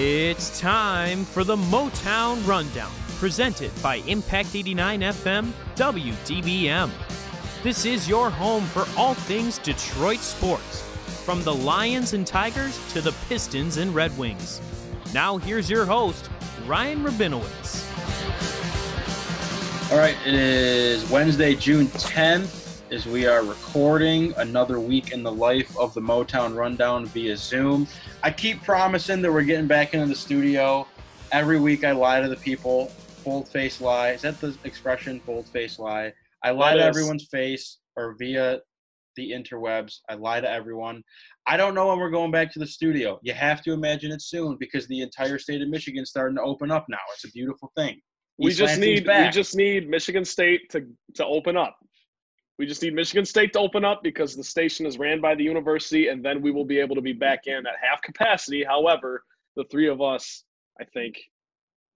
It's time for the Motown Rundown, presented by Impact 89 FM WDBM. This is your home for all things Detroit sports, from the Lions and Tigers to the Pistons and Red Wings. Now, here's your host, Ryan Rabinowitz. All right, it is Wednesday, June 10th, as we are recording another week in the life of the Motown Rundown via Zoom. I keep promising that we're getting back into the studio. Every week I lie to the people. Bold face lie. Is that the expression? Bold face lie. I lie That to is. everyone's face or via the interwebs. I lie to everyone. I don't know when we're going back to the studio. You have to imagine it soon because the entire state of Michigan's starting to open up now. It's a beautiful thing. We just Lansing's need we just need Michigan State to to open up. We just need Michigan State to open up because the station is ran by the university, and then we will be able to be back in at half capacity. However, the three of us, I think,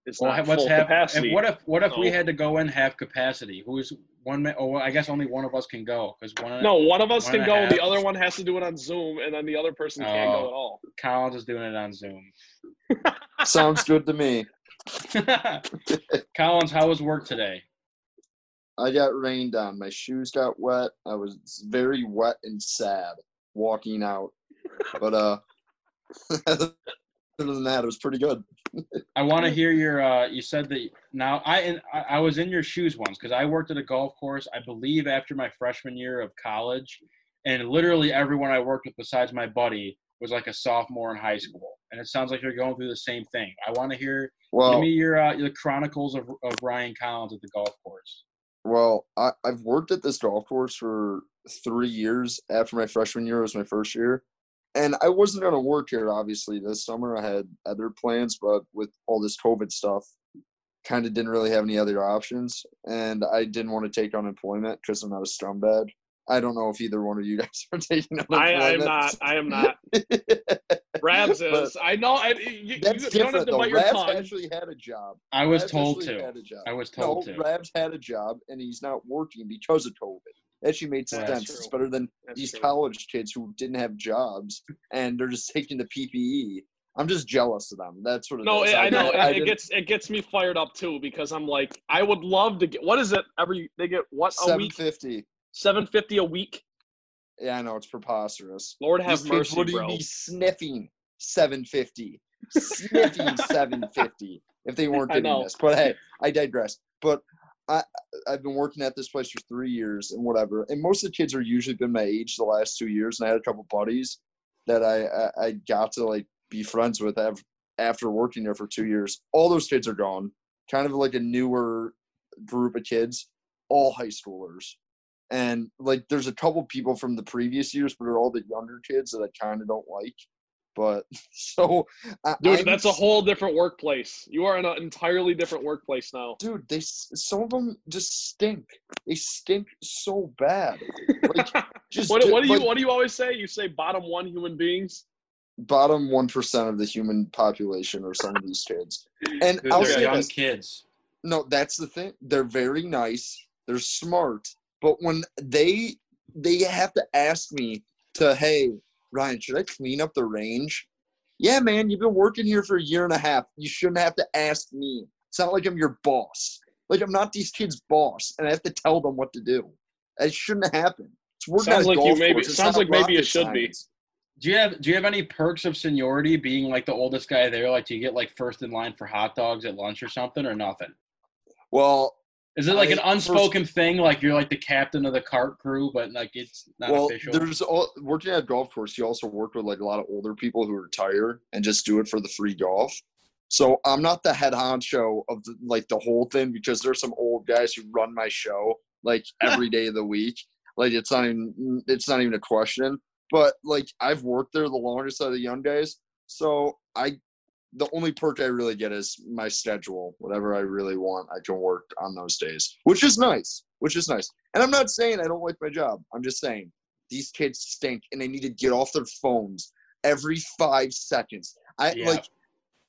is Well, not what's full half? capacity. If, what if what if we had to go in half capacity? Who's one? ma- Oh, I guess only one of us can go because one. no, one of us one can and go, a and the other one has to do it on Zoom, and then the other person can't Oh. go at all. Collins is doing it on Zoom. Sounds good to me. Collins, how was work today? I got rained on. My shoes got wet. I was very wet and sad walking out. But uh other than that, it was pretty good. I want to hear your. Uh, you said that now I and I, was in your shoes once because I worked at a golf course. I believe after my freshman year of college, and literally everyone I worked with besides my buddy was like a sophomore in high school. And it sounds like you're going through the same thing. I want to hear. Give me your uh, your chronicles of of Ryan Collins at the golf course. Well, I, I've worked at this golf course for three years. After my freshman year was my first year, and I wasn't gonna work here. Obviously, this summer I had other plans, but with all this COVID stuff, kind of didn't really have any other options, and I didn't want to take unemployment because I'm not a scumbag. I don't know if either one of you guys are taking I. I am not. I am not. Rabs is. I know. I, you, That's you, you don't have different to though. Rabs tongue. actually had a job. I was Rabs told to. Had a job. I was No, told to. Rabs had a job and he's not working because of COVID. Actually made That's sense. true. It's better than That's these true. college kids who didn't have jobs and they're just taking the PPE. I'm just jealous of them. That's what it No, is. I, I know. I it, it gets it gets me fired up too because I'm like, I would love to get. What is it? Every they get what a week? 750. Seven fifty a week. Yeah, I know it's preposterous. Lord have These kids mercy, would bro. be sniffing 750, sniffing 750 if they weren't doing this. But hey, I digress. But I I've been working at this place for three years and whatever. And most of the kids are usually been my age the last two years. And I had a couple buddies that I I, I got to like be friends with after working there for two years. All those kids are gone. Kind of like a newer group of kids, all high schoolers and like there's a couple people from the previous years, but they're all the younger kids that I kind of don't like. But so, I, Dude, I'm that's a whole different workplace. You are in an entirely different workplace now. dude. They some of them just stink. They stink so bad. Like just what, what do you like, what do you always say? You say bottom one human beings. bottom one percent of the human population are some of these kids. And Dude, I'll they're say young this. kids. no that's the thing they're very nice they're smart but when they they have to ask me to hey ryan should i clean up the range yeah man you've been working here for a year and a half you shouldn't have to ask me it's not like i'm your boss like i'm not these kids boss and i have to tell them what to do it shouldn't happen it's working Sounds at a like you golf maybe- course. It's sounds like maybe it rocket should be. Do you have Do you have any perks of seniority being like the oldest guy there? Like, do you get like first in line for hot dogs at lunch or something, or nothing? well Is it like an I- first- unspoken thing? Like you're like the captain of the cart crew, but like it's not well, official. there's all, working at a golf course. You also work with like a lot of older people who retire and just do it for the free golf. So I'm not the head honcho of the, like the whole thing because there's some old guys who run my show like every day of the week. Like it's not even it's not even a question. But like I've worked there the longest out of the young guys, so I the only perk I really get is my schedule. Whatever I really want, I can work on those days, which is nice. Which is nice. And I'm not saying I don't like my job. I'm just saying these kids stink and they need to get off their phones every five seconds. I Yeah. like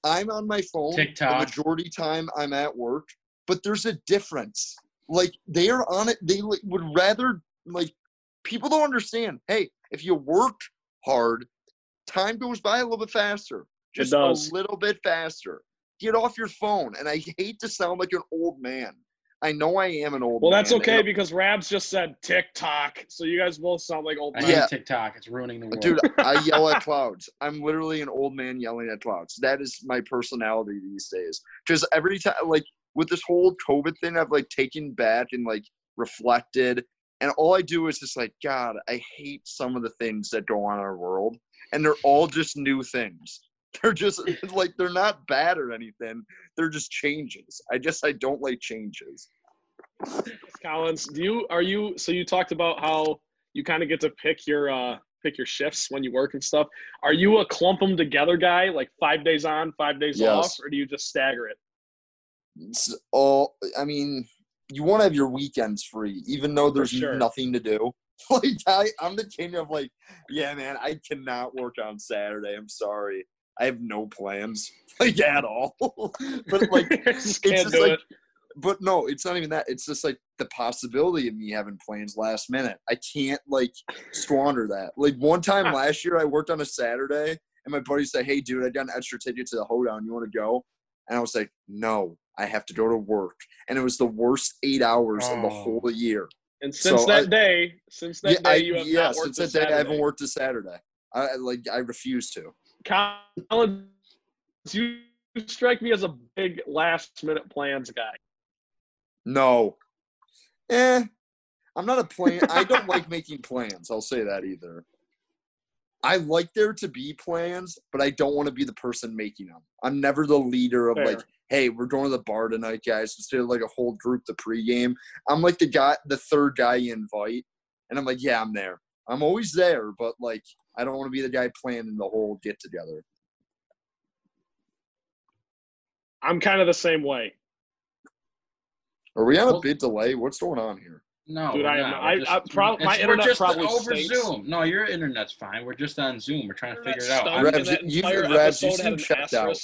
I'm on my phone TikTok. the majority time I'm at work, but there's a difference. Like they are on it, they like, would rather like people don't understand. Hey, if you work hard, time goes by a little bit faster. Just a little bit faster. Get off your phone. And I hate to sound like an old man. I know I am an old man. Well, man. that's okay and- because Rabs just said TikTok, so you guys both sound like old I men. Yeah. TikTok. It's ruining the world. Dude, I yell at clouds. I'm literally an old man yelling at clouds. That is my personality these days. Because every time, like with this whole COVID thing, I've like taken back and like reflected, and all I do is just like, God, I hate some of the things that go on in our world, and they're all just new things. They're just like they're not bad or anything. They're just changes. I just I don't like changes. Collins, do you are you so you talked about how you kind of get to pick your uh pick your shifts when you work and stuff. Are you a clump them together guy, like five days on, five days Yes. off, or do you just stagger it? It's all I mean, you want to have your weekends free, even though there's sure. nothing to do. Like I, I'm the king of like, yeah, man, I cannot work on Saturday. I'm sorry, I have no plans, like at all. but like, it's just like, it. but no, it's not even that. It's just like the possibility of me having plans last minute. I can't like squander that. Like one time last year, I worked on a Saturday, and my buddy said, "Hey, dude, I got an extra ticket to the hoedown. You want to go?" And I was like, "No, I have to go to work." And it was the worst eight hours of the Oh. whole year. And since so that I- day, since that yeah, day, I, you have yeah, not worked since that day, I haven't Saturday. worked a Saturday. I- like I refuse to. Collins, you strike me as a big last minute plans guy. No. Eh. I'm not a plan. I don't like making plans. I'll say that either. I like there to be plans, but I don't want to be the person making them. I'm never the leader of like, hey, we're going to the bar tonight, guys. Instead of like a whole group the pregame. I'm like the guy, the third guy you invite, and I'm like, yeah, I'm there. I'm always there, but like, I don't want to be the guy planning the whole get together. I'm kind of the same way. Are we on a Well- bit delay? What's going on here? No, Dude, I am- not. I- We're I prob- my internet we're just probably over stinks. Zoom. No, your internet's fine. We're just on Zoom. We're trying to figure it out. stunk, Rebs, you- entire Rebs, you episode seem had an checked out.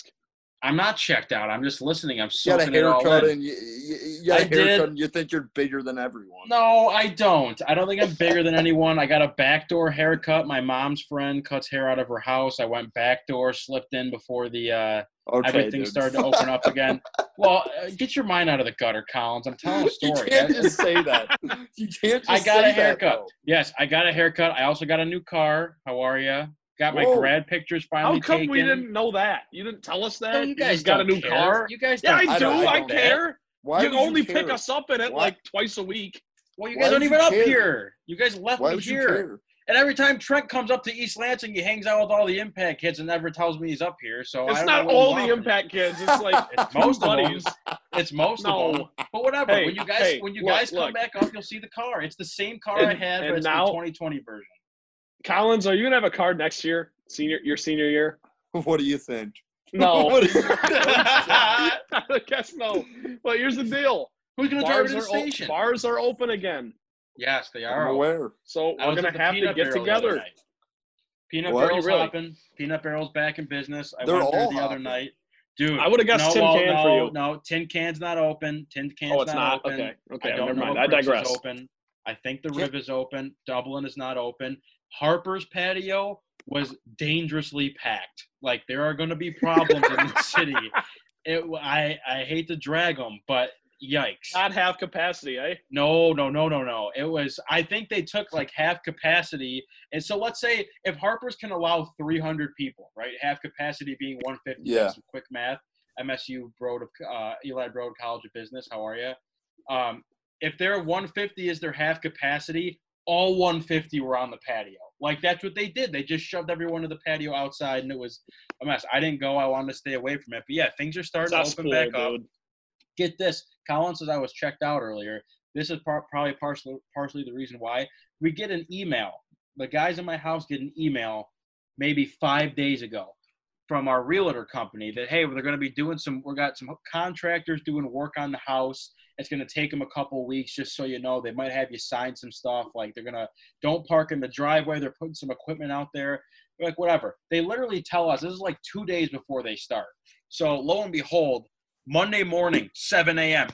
I'm not checked out. I'm just listening. I'm You got a soaking haircut and you, you, you got a I did. haircut and you think you're bigger than everyone. No, I don't. I don't think I'm bigger than anyone. I got a backdoor haircut. My mom's friend cuts hair out of her house. I went backdoor, slipped in before the uh, Okay, everything dude. started to open up again. Well, uh, get your mind out of the gutter, Collins. I'm telling a story. You can't just say that. You can't. Just I got a haircut. That, Yes, I got a haircut. I also got a new car. How are you? Got my Whoa. grad pictures finally How come taken. we didn't know that? You didn't tell us that. No, you guys just got a new care. car. You guys Yeah, don't I I do. don't- I, I don't care. Why you only care? pick us up in it Why- like twice a week. Well, you Why guys aren't would you even up care? here. You guys left Why me would you here. care? And every time Trent comes up to East Lansing, he hangs out with all the Impact kids and never tells me he's up here. So I It's don't not know all the. Impact kids. It's like It's most of them. buddies. It's most No. of them. But whatever. Hey, when you guys hey, when you look, guys come look. back up, you'll see the car. It's the same car I And- had, and but it's now- the 2020 version. Collins, are you gonna have a card next year? Senior, your senior year? What do you think? No. What do you- I guess no. But here's the deal: Who's gonna drive bars it to are, the o- station? bars are open again, yes, they I'm are. aware. so I we're gonna have to get Barrel the other together. Peanut What? Barrel's oh, Really? hopping. Peanut Barrel's back in business. I They're went there all the other night. Dude, I would've guessed no, Tin well, Can no, for you. No, Tin Can's not open. Tin oh, Can's Oh, it's not. open. Okay, okay. I don't Never know mind. if I digress. open. I think the Can't- is open. Dublin is not open. Harper's patio was dangerously packed. Like there are going to be problems in the city. It, I I hate to drag them, but yikes! Not half capacity, eh? No, no, no, no, no. It was. I think they took like half capacity, and so let's say if Harper's can allow 300 people, right? Half capacity being 150. Yeah. Some quick math. MSU Broad of uh, Eli Broad College of Business. How are you? Um, if their 150 is their half capacity, all 150 were on the patio. Like that's what they did. They just shoved everyone to the patio outside, and it was a mess. I didn't go. I wanted to stay away from it. But yeah, things are starting to Cesspool, open back up get this. Colin says I was checked out earlier. This is par- probably partially partially the reason why we get an email. The guys in my house get an email maybe five days ago from our realtor company that hey, they're going to be doing some. We got some contractors doing work on the house. It's going to take them a couple weeks, just so you know. They might have you sign some stuff. Like they're gonna don't park in the driveway. They're putting some equipment out there. Like whatever. They literally tell us this is like two days before they start. So lo and behold, Monday morning, 7 a.m.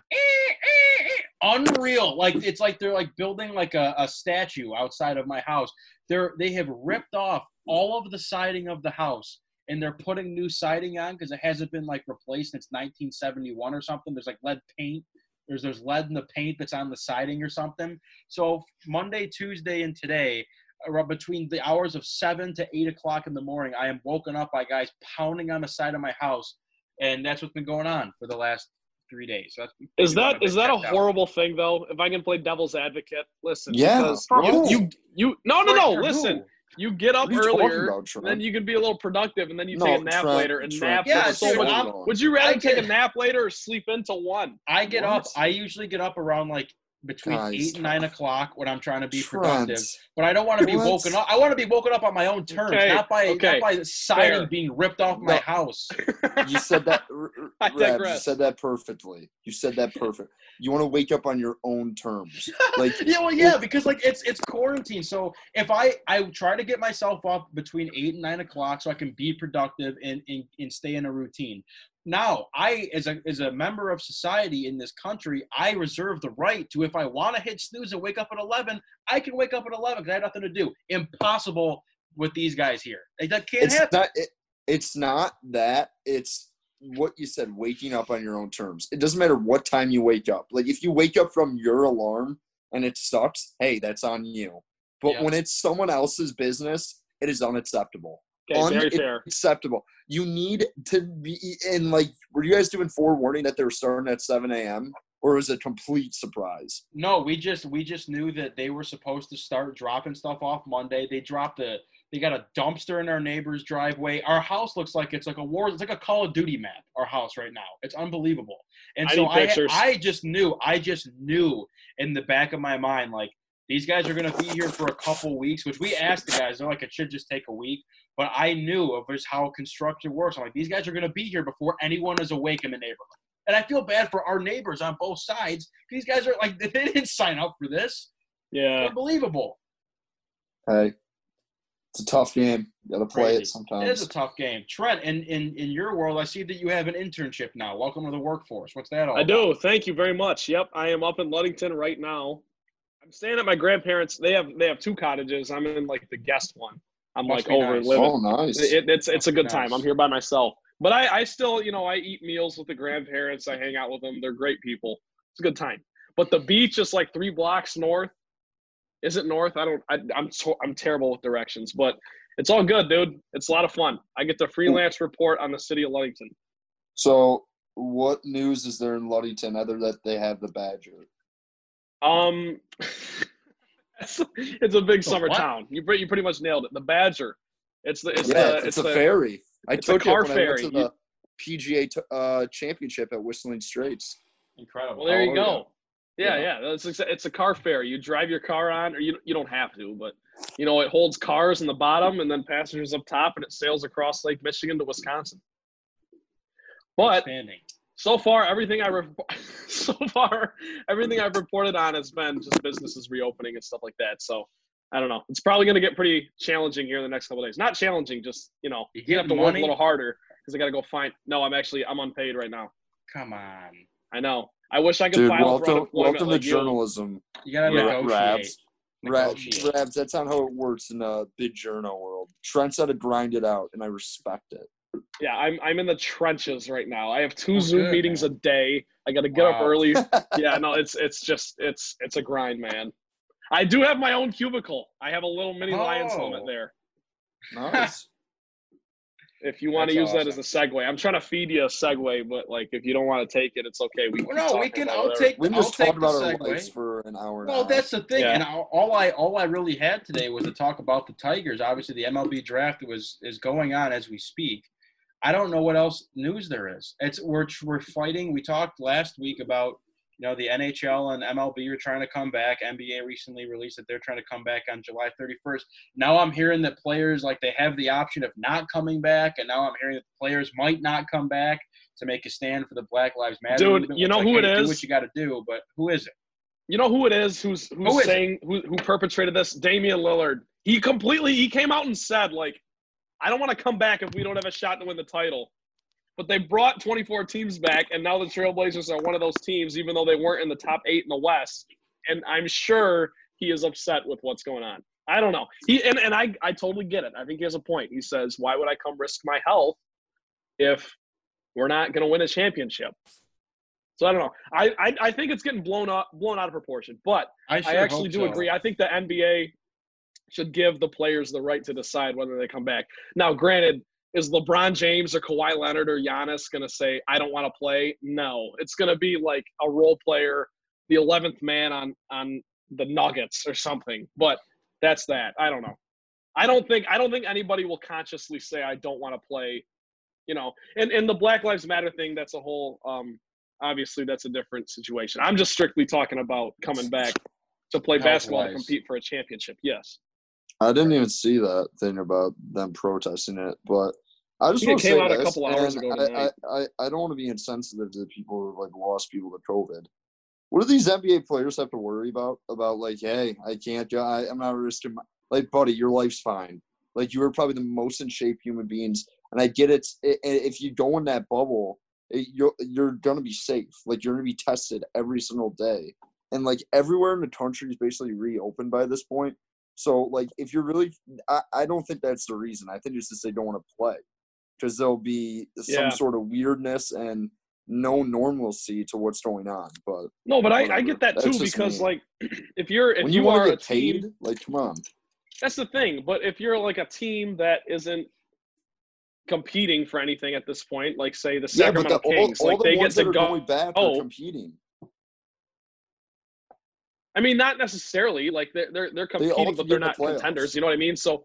Unreal. Like it's like they're like building like a, a statue outside of my house. They're they have ripped off all of the siding of the house and they're putting new siding on because it hasn't been like replaced since 1971 or something. There's like lead paint. There's there's lead in the paint that's on the siding or something. So Monday, Tuesday, and today, around between the hours of seven to eight o'clock in the morning, I am woken up by guys pounding on the side of my house, and that's what's been going on for the last three days. So that's Is people that have been is that a checked out. horrible thing though? If I can play devil's advocate, listen. Yeah, For you, who? you you no no no For who? listen. You get up What are you talking earlier, about, then you can be a little productive, and then you No, take a nap Trent, later. And Trent, nap Yeah, is so dude, much. Would you rather I take a nap later or sleep into one? I get What? up. I usually get up around like between Guys, eight and nine o'clock when I'm trying to be Trent, productive. But I don't want to be What? woken up. I want to be woken up on my own terms, Okay, not by okay, not by siding fair. being ripped off my No. house. You said that, R- R- I Rabs, you said that perfectly. You said that perfect. You want to wake up on your own terms. Like, yeah, well, yeah, because like it's it's quarantine. So if I I try to get myself up between eight and nine o'clock so I can be productive and and, and stay in a routine. Now, I as a as a member of society in this country, I reserve the right to if I want to hit snooze and wake up at eleven, I can wake up at eleven because I have nothing to do. Impossible with these guys here. That can't it's happen. not. It, it's not that. It's what you said. Waking up on your own terms. It doesn't matter what time you wake up. Like if you wake up from your alarm and it sucks, hey, that's on you. But Yeah. when it's someone else's business, it is unacceptable. Okay, very fair. Unacceptable. You need to be in like. Were you guys doing forewarning that they were starting at seven a.m. or was it a complete surprise? No, we just we just knew that they were supposed to start dropping stuff off Monday. They dropped a they got a dumpster in our neighbor's driveway. Our house looks like it's like a war. It's like a Call of Duty map. Our house right now. It's unbelievable. And I so I pictures. I just knew I just knew in the back of my mind like these guys are gonna be here for a couple weeks, which we asked the guys. They're like it should just take a week. But I knew of just how construction works. I'm like these guys are gonna be here before anyone is awake in the neighborhood. And I feel bad for our neighbors on both sides. These guys are like they didn't sign up for this. Yeah. Unbelievable. Hey, it's a tough game. You gotta play Crazy. it sometimes. It is a tough game. Trent, in, in in your world, I see that you have an internship now. Welcome to the workforce. What's that all I about? do. Thank you very much. Yep, I am up in Ludington right now. I'm staying at my grandparents. They have they have two cottages. I'm in like the guest one. I'm Must like over nice. living. oh, nice. It, it's it's a good Nice. time. I'm here by myself, but I I still you know I eat meals with the grandparents. I hang out with them. They're great people. It's a good time. But the beach is like three blocks north. Is it north? I don't. I, I'm so, I'm terrible with directions, but it's all good, dude. It's a lot of fun. I get the freelance report on the city of Ludington. So, what news is there in Ludington other that they have the Badger? Um, it's, it's a big The summer what? town. You pre- you pretty much nailed it. The Badger. It's the it's yeah, the it's, it's, a the, ferry. I it's a took car it when I went ferry. to the PGA t- uh, championship at Whistling Straits. Incredible. Well, there you Oh, go. Yeah, Yeah. yeah. It's it's a car ferry. You drive your car on, or you you don't have to, but you know it holds cars in the bottom and then passengers up top, and it sails across Lake Michigan to Wisconsin. But Outstanding. So far, everything I re- so far everything I've reported on has been just businesses reopening and stuff like that. So I don't know. It's probably going to get pretty challenging here in the next couple of days. Not challenging, just you know, You you have to getting work money? a little harder because I got to go find. No, I'm actually I'm unpaid right now. Come on. I know. I wish I could Dude, file for welcome, unemployment welcome like to you. journalism. You gotta Yeah, negotiate. Rabs. Rabs, Rabs, that's not how it works in the big journal world. Trent's had to grind it out, and I respect it. Yeah, I'm I'm in the trenches right now. I have two Oh, Zoom good, meetings man. a day. I got to get up early. yeah, no, it's it's just it's it's a grind, man. I do have my own cubicle. I have a little mini Lions Oh. helmet there. nice. If you want to That's use that as a segue, I'm trying to feed you a segue, but like if you don't want to take it, it's okay. We can Well, no, we can. I'll whatever. take. We can just take talk the about our segue. lives for an hour. Well, half. that's the thing, Yeah. and all all I all I really had today was to talk about the Tigers. Obviously, the MLB draft was is going on as we speak. I don't know what else news there is. It's we're we're fighting. We talked last week about you know the NHL and MLB are trying to come back. NBA recently released that they're trying to come back on July 31st. Now I'm hearing that players like they have the option of not coming back, and now I'm hearing that players might not come back to make a stand for the Black Lives Matter. Dude, movement, you know like, who it hey, Do what you got to do, but who is it? You know who it is who's who's Who is it? saying who who perpetrated this? Damian Lillard. He completely he came out and said like, I don't want to come back if we don't have a shot to win the title. But they brought 24 teams back, and now the Trailblazers are one of those teams, even though they weren't in the top eight in the West. And I'm sure he is upset with what's going on. I don't know. He and, and I I totally get it. I think he has a point. He says, "Why would I come risk my health if we're not going to win a championship?" So I don't know. I, I I think it's getting blown up blown out of proportion. But I, I actually do so. agree. I think the NBA should give the players the right to decide whether they come back. Now, granted, is LeBron James or Kawhi Leonard or Giannis going to say, I don't want to play? No. It's going to be like a role player, the 11th man on, on the Nuggets or something. But that's that. I don't know. I don't think I don't think anybody will consciously say I don't want to play, you know. And and the Black Lives Matter thing, that's a whole um obviously that's a different situation. I'm just strictly talking about coming back to play basketball and Health-wise. compete for a championship. Yes. I didn't even see that thing about them protesting it, but I just want to say out a this, couple hours and ago I, I. I, I don't want to be insensitive to the people who like lost people to COVID. What do these NBA players have to worry about? About like, hey, I can't. I, I'm not risking. My, like, buddy, your life's fine. Like, you were probably the most in shape human beings, and I get it. If you go in that bubble, it, you're you're gonna be safe. Like, you're gonna be tested every single day, and like everywhere in the country is basically reopened by this point. So, like, if you're really, I, I don't think that's the reason. I think it's just they don't want to play because there'll be some Yeah. sort of weirdness and no normalcy to what's going on. But No, but I, I get that too That's just because me. like if you're if when you, you, are get paid, team, like, come on. that's the thing. But if you're like a team that isn't competing for anything at this point, like say the Yeah, Sacramento the, Kings, all like the they get to go. going back oh. competing. I mean, not necessarily. Like they're they're they're They competing, but they're not the contenders. You know what I mean? So,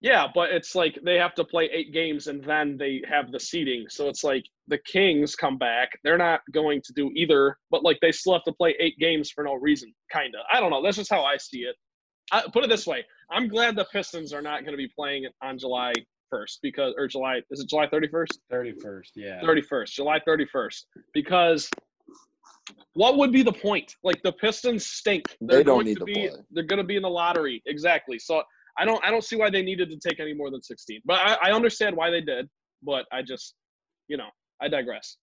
yeah, but it's like they have to play eight games and then they have the seeding. So it's like the Kings come back. They're not going to do either, but like they still have to play eight games for no reason. Kinda. I don't know. That's just how I see it. I, put it this way: I'm glad the Pistons are not going to be playing on July 1st because, or July is it July 31st? 31st, yeah. 31st, July 31st, because what would be the point? Like the Pistons stink. They They're don't going need to to be. play. They're going to be in the lottery exactly. So I don't. I don't see why they needed to take any more than 16. But I, I understand why they did. But I just, you know, I digress.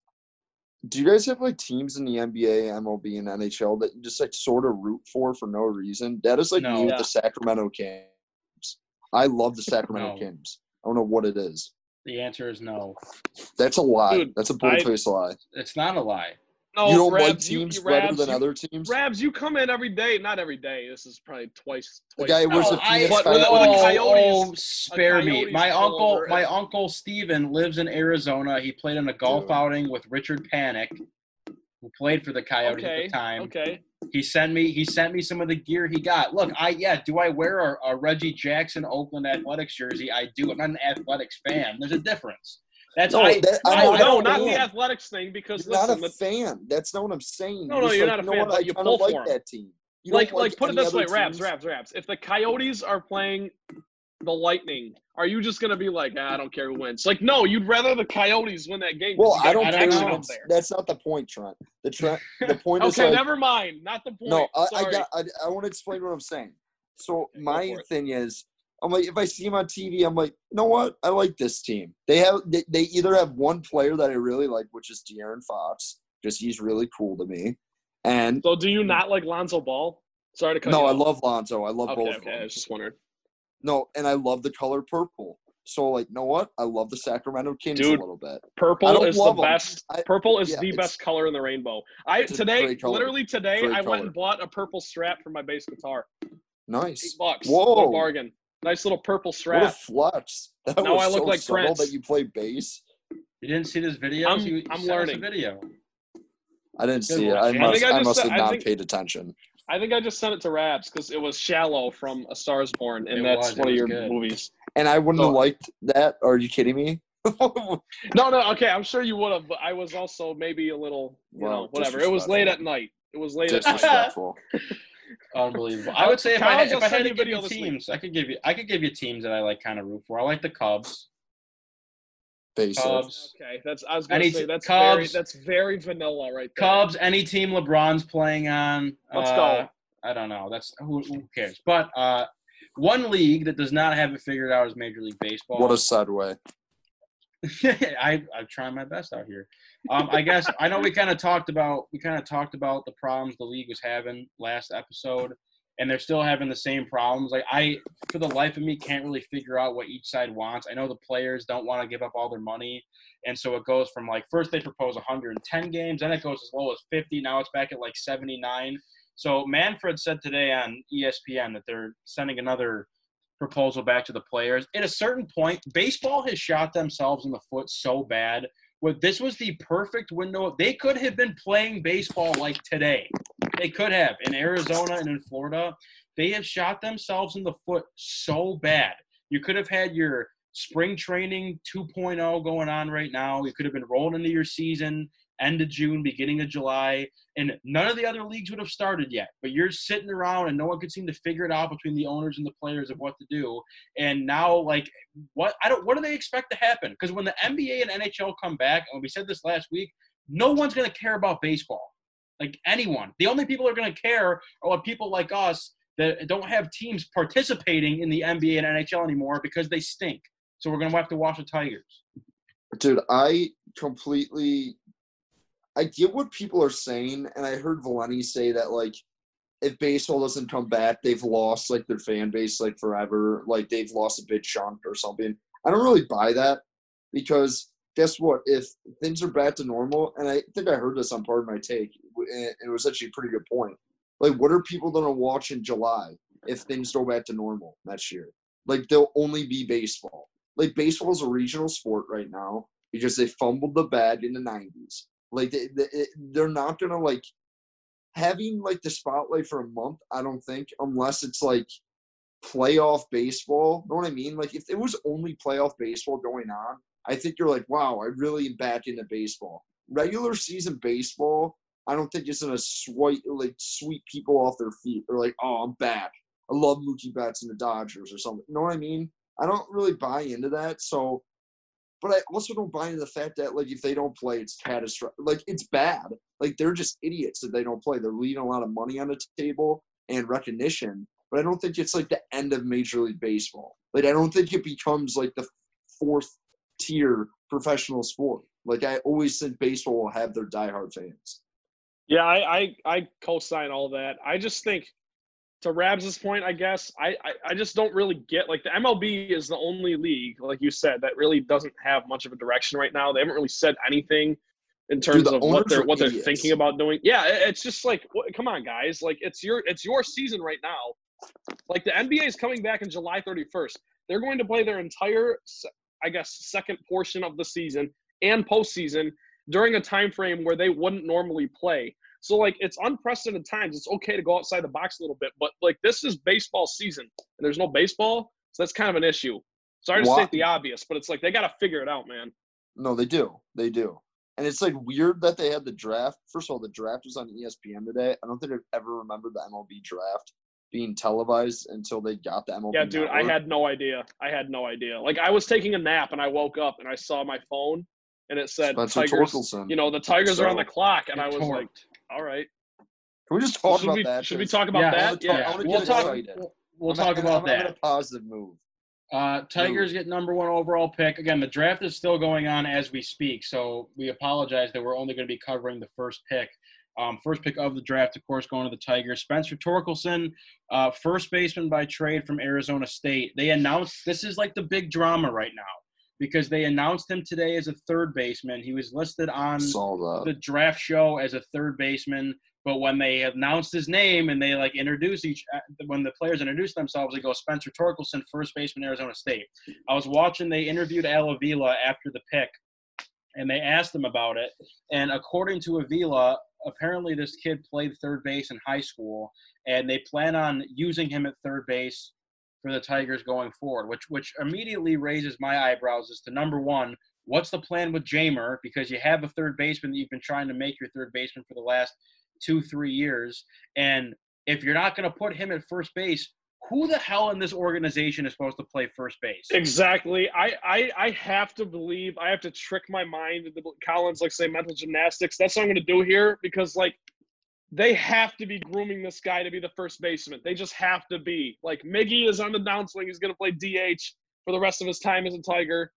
Do you guys have like teams in the NBA, MLB, and NHL that you just like sort of root for for no reason? That is like No. me with the Sacramento Kings. I love the Sacramento No. Kings. I don't know what it is. The answer is no. That's a lie. Dude, That's a bold-faced lie. It's not a lie. No, you don't Rabs, like you- teams you, better Rabs, than you, other teams? Rabs, you come in every day. Not every day. This is probably twice. The twice guy wears now. a Phoenix But with, with the Coyotes. Coyotes, oh, spare me. My uncle, my uncle Steven lives in Arizona. He played in a golf Dude. outing with Richard Panik, who played for the Coyotes okay, at the time. okay. He sent me he sent me some of the gear he got. Look, I yeah, do I wear a, a Reggie Jackson Oakland Athletics jersey? I do. I'm not an athletics fan. There's a difference. That's No, I, that- I- No, not I no, don't the athletics thing. Because You're not a fan. That's not what I'm saying. No, no, you're like, not a fan, what? you pull for that team. You don't like, like, put it this way, teams? Rabs, Rabs. If the Coyotes are playing the Lightning, are you just gonna be like, ah, I don't care who wins? Like, no, you'd rather the Coyotes win that game. Well, I don't care. don't action know. up there. That's not the point, Trent. The Trent. The point is Okay, like, never mind. Not the point. no. I, I got. I, I want to explain what I'm saying. So my thing is, I'm like, if I see him on TV, I'm like, you know what? I like this team. They have. They, they either have one player that I really like, which is De'Aaron Fox, because he's really cool to me, and So, do you not like Lonzo Ball? Sorry to cut no, I off. love Lonzo. I love Okay, both of okay. I was just wondering. No, and I love the color purple. So like, you know what? I love the Sacramento Kings Dude, a little bit. Purple is the love 'em. best. I- Purple is yeah, the best color in the rainbow. I today, literally today, Great I went and bought a purple strap for my bass guitar. Eight Nice. bucks. Whoa. Bargain. Nice little purple What a strap. flex. That Now was I look so like subtle Prince. that you play bass. You didn't see this video? I'm- you, you I'm learning. a video. I didn't see it. I I must, I I, just must said- have I not think- paid attention. I think I just sent it to Rabs because it was Shallow from A Star Is Born, and It that's was, one of your good. movies. And I wouldn't So- have liked that. Are you kidding me? No, no, okay, I'm sure you would have, but I was also maybe a little, you Wow, know, whatever. It was late at night. It was late at night. Disrespectful. Unbelievable. I would say if I, Kyle had, if I had to give video you this week. teams, I could give you I could give you teams that I like kind of root for. I like the Cubs. Basic. Cubs. Okay, that's I was gonna Any say t- that's very Cubs- that's very vanilla right there. Cubs, any team LeBron's playing on. Let's uh, go. I don't know. That's who, who cares. But uh, one league that does not have it figured out is Major League Baseball. What a segue. I I'm trying my best out here. Um, I guess I know we kind of talked about we kind of talked about the problems the league was having last episode, and they're still having the same problems. Like I, for the life of me, can't really figure out what each side wants. I know the players don't want to give up all their money, and so it goes from like first they propose 110 games, then it goes as low as 50. Now it's back at like 79. So Manfred said today on ESPN that they're sending another proposal back to the players. At a certain point, baseball has shot themselves in the foot so bad. What this was the perfect window. They could have been playing baseball like today. They could have in Arizona and in Florida. They have shot themselves in the foot so bad. You could have had your spring training 2.0 going on right now. You could have been rolling into your season end of June, beginning of July, and none of the other leagues would have started yet. But you're sitting around and no one could seem to figure it out between the owners and the players of what to do. And now, like, what I don't, what do they expect to happen? Because when the NBA and NHL come back, and we said this last week, no one's going to care about baseball. Like anyone, the only people who are going to care are people like us that don't have teams participating in the NBA and NHL anymore because they stink. So we're going to have to watch the Tigers. Dude, I completely I get what people are saying, and I heard Valenti say that like if baseball doesn't come back, they've lost like their fan base like forever, like they've lost a big chunk or something. I don't really buy that because guess what? If things are back to normal, and I think I heard this on Pardon My Take, it was actually a pretty good point. Like, what are people gonna watch in July if things go back to normal next year? Like, they'll only be baseball. Like, baseball is a regional sport right now because they fumbled the bag in the '90s like they, they, they're not gonna like having like the spotlight for a month. I don't think unless it's like playoff baseball. You Know what I mean? Like if it was only playoff baseball going on, I think you're like, wow, I really am back into baseball. Regular season baseball, I don't think it's gonna sweep like sweep people off their feet. They're like, oh, I'm back. I love Mookie Betts and the Dodgers or something. You know what I mean? I don't really buy into that. So but I also don't buy into the fact that like if they don't play, it's catastrophic. Like it's bad. Like they're just idiots that they don't play. They're leaving a lot of money on the table and recognition. But I don't think it's like the end of Major League Baseball. Like I don't think it becomes like the fourth tier professional sport. Like I always think baseball will have their diehard fans. Yeah, I I, I co-sign all that. I just think to Rabs's point, I guess I, I, I just don't really get like the MLB is the only league, like you said, that really doesn't have much of a direction right now. They haven't really said anything in terms Dude, of what they're what they're thinking about doing. Yeah, it's just like come on, guys, like it's your it's your season right now. Like the NBA is coming back in July 31st. They're going to play their entire, I guess, second portion of the season and postseason during a time frame where they wouldn't normally play. So like it's unprecedented times. It's okay to go outside the box a little bit, but like this is baseball season and there's no baseball, so that's kind of an issue. Sorry to state the obvious, but it's like they got to figure it out, man. No, they do. They do. And it's like weird that they had the draft. First of all, the draft was on ESPN today. I don't think I've ever remembered the MLB draft being televised until they got the MLB. Yeah, dude, network. I had no idea. I had no idea. Like I was taking a nap and I woke up and I saw my phone and it said Spencer Tigers. Torkelson. You know, the Tigers so, are on the clock, and I was like, all right. Can we just talk should about we, that? Should we talk about yeah, that? Talk, yeah, we'll talk. We'll, we'll talk gonna, about I'm that. A positive move. Uh, Tigers move. get number one overall pick. Again, the draft is still going on as we speak, so we apologize that we're only going to be covering the first pick. Um, first pick of the draft, of course, going to the Tigers. Spencer Torkelson, uh, first baseman by trade from Arizona State. They announced this is like the big drama right now because they announced him today as a third baseman. He was listed on the draft show as a third baseman, but when they announced his name and they like introduce each, uh, when the players introduce themselves, they go Spencer Torkelson, first baseman, Arizona State. I was watching. They interviewed Al Avila after the pick, and they asked him about it. And according to Avila, apparently this kid played third base in high school, and they plan on using him at third base for the Tigers going forward, which which immediately raises my eyebrows as to number one, what's the plan with Jeimer? Because you have a third baseman that you've been trying to make your third baseman for the last two, three years. And if you're not going to put him at first base, who the hell in this organization is supposed to play first base? Exactly. I, I, I have to believe, I have to trick my mind. into Collins, like, say mental gymnastics. That's what I'm going to do here because, like, they have to be grooming this guy to be the first baseman. They just have to be. Like Miggy is on the downswing. He's going to play DH for the rest of his time as a Tiger.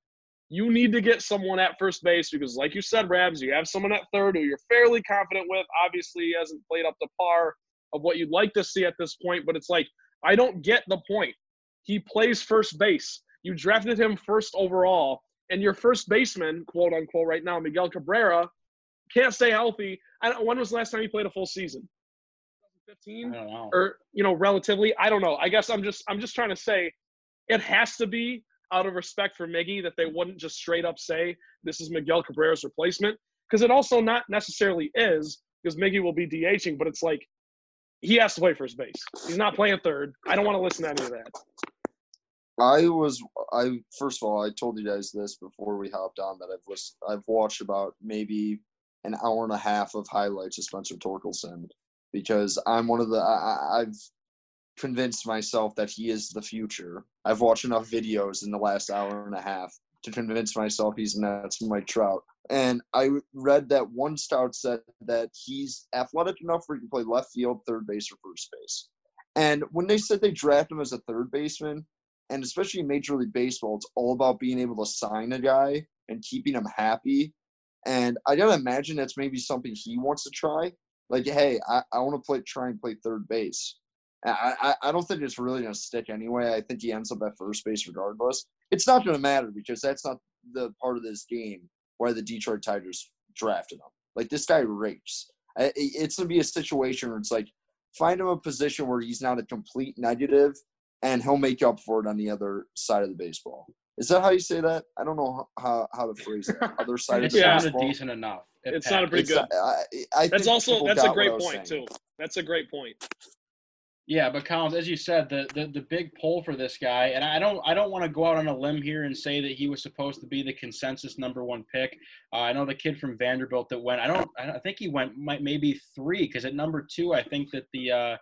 You need to get someone at first base because, like you said, Rabs, you have someone at third who you're fairly confident with. Obviously, he hasn't played up to par of what you'd like to see at this point, but it's like I don't get the point. He plays first base. You drafted him first overall, and your first baseman, quote unquote, right now, Miguel Cabrera, can't stay healthy. I don't, when was the last time he played a full season? 2015 I don't know. or you know relatively i don't know i guess i'm just i'm just trying to say it has to be out of respect for miggy that they wouldn't just straight up say this is miguel cabrera's replacement because it also not necessarily is because miggy will be dhing but it's like he has to play first base he's not playing third i don't want to listen to any of that I was I first of all I told you guys this before we hopped on that I've listened, I've watched about maybe an hour and a half of highlights of Spencer Torkelson because I'm one of the I, I've convinced myself that he is the future. I've watched enough videos in the last hour and a half to convince myself he's not Mike Trout. And I read that one scout said that he's athletic enough where he can play left field, third base, or first base. And when they said they draft him as a third baseman, and especially in Major League Baseball, it's all about being able to sign a guy and keeping him happy. And I gotta imagine that's maybe something he wants to try. Like, hey, I, I want to play try and play third base. I, I I don't think it's really gonna stick anyway. I think he ends up at first base regardless. It's not gonna matter because that's not the part of this game why the Detroit Tigers drafted him. Like this guy rakes. It's gonna be a situation where it's like find him a position where he's not a complete negative and he'll make up for it on the other side of the baseball. Is that how you say that? I don't know how, how to phrase that. Other side of It the Yeah. sounded baseball. decent enough. It not a pretty It's, good. I, I that's also that's a great point saying. too that's a great point Yeah, but Collins, as you said, the, the the big pull for this guy, and I don't I don't want to go out on a limb here and say that he was supposed to be the consensus number one pick. Uh, I know the kid from Vanderbilt that went. I don't. I think he went might maybe three because at number two, I think that the uh,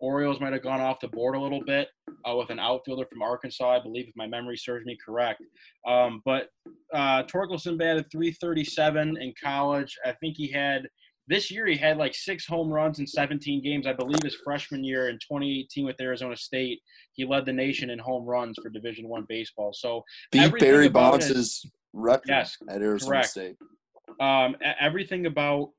Orioles might have gone off the board a little bit uh, with an outfielder from Arkansas, I believe, if my memory serves me correct. Um, but uh, Torkelson batted 337 in college. I think he had this year he had like six home runs in 17 games. I believe his freshman year in 2018 with Arizona State, he led the nation in home runs for Division One baseball. So Beat Barry Bonds' record Yes, at Arizona correct. State. um, everything about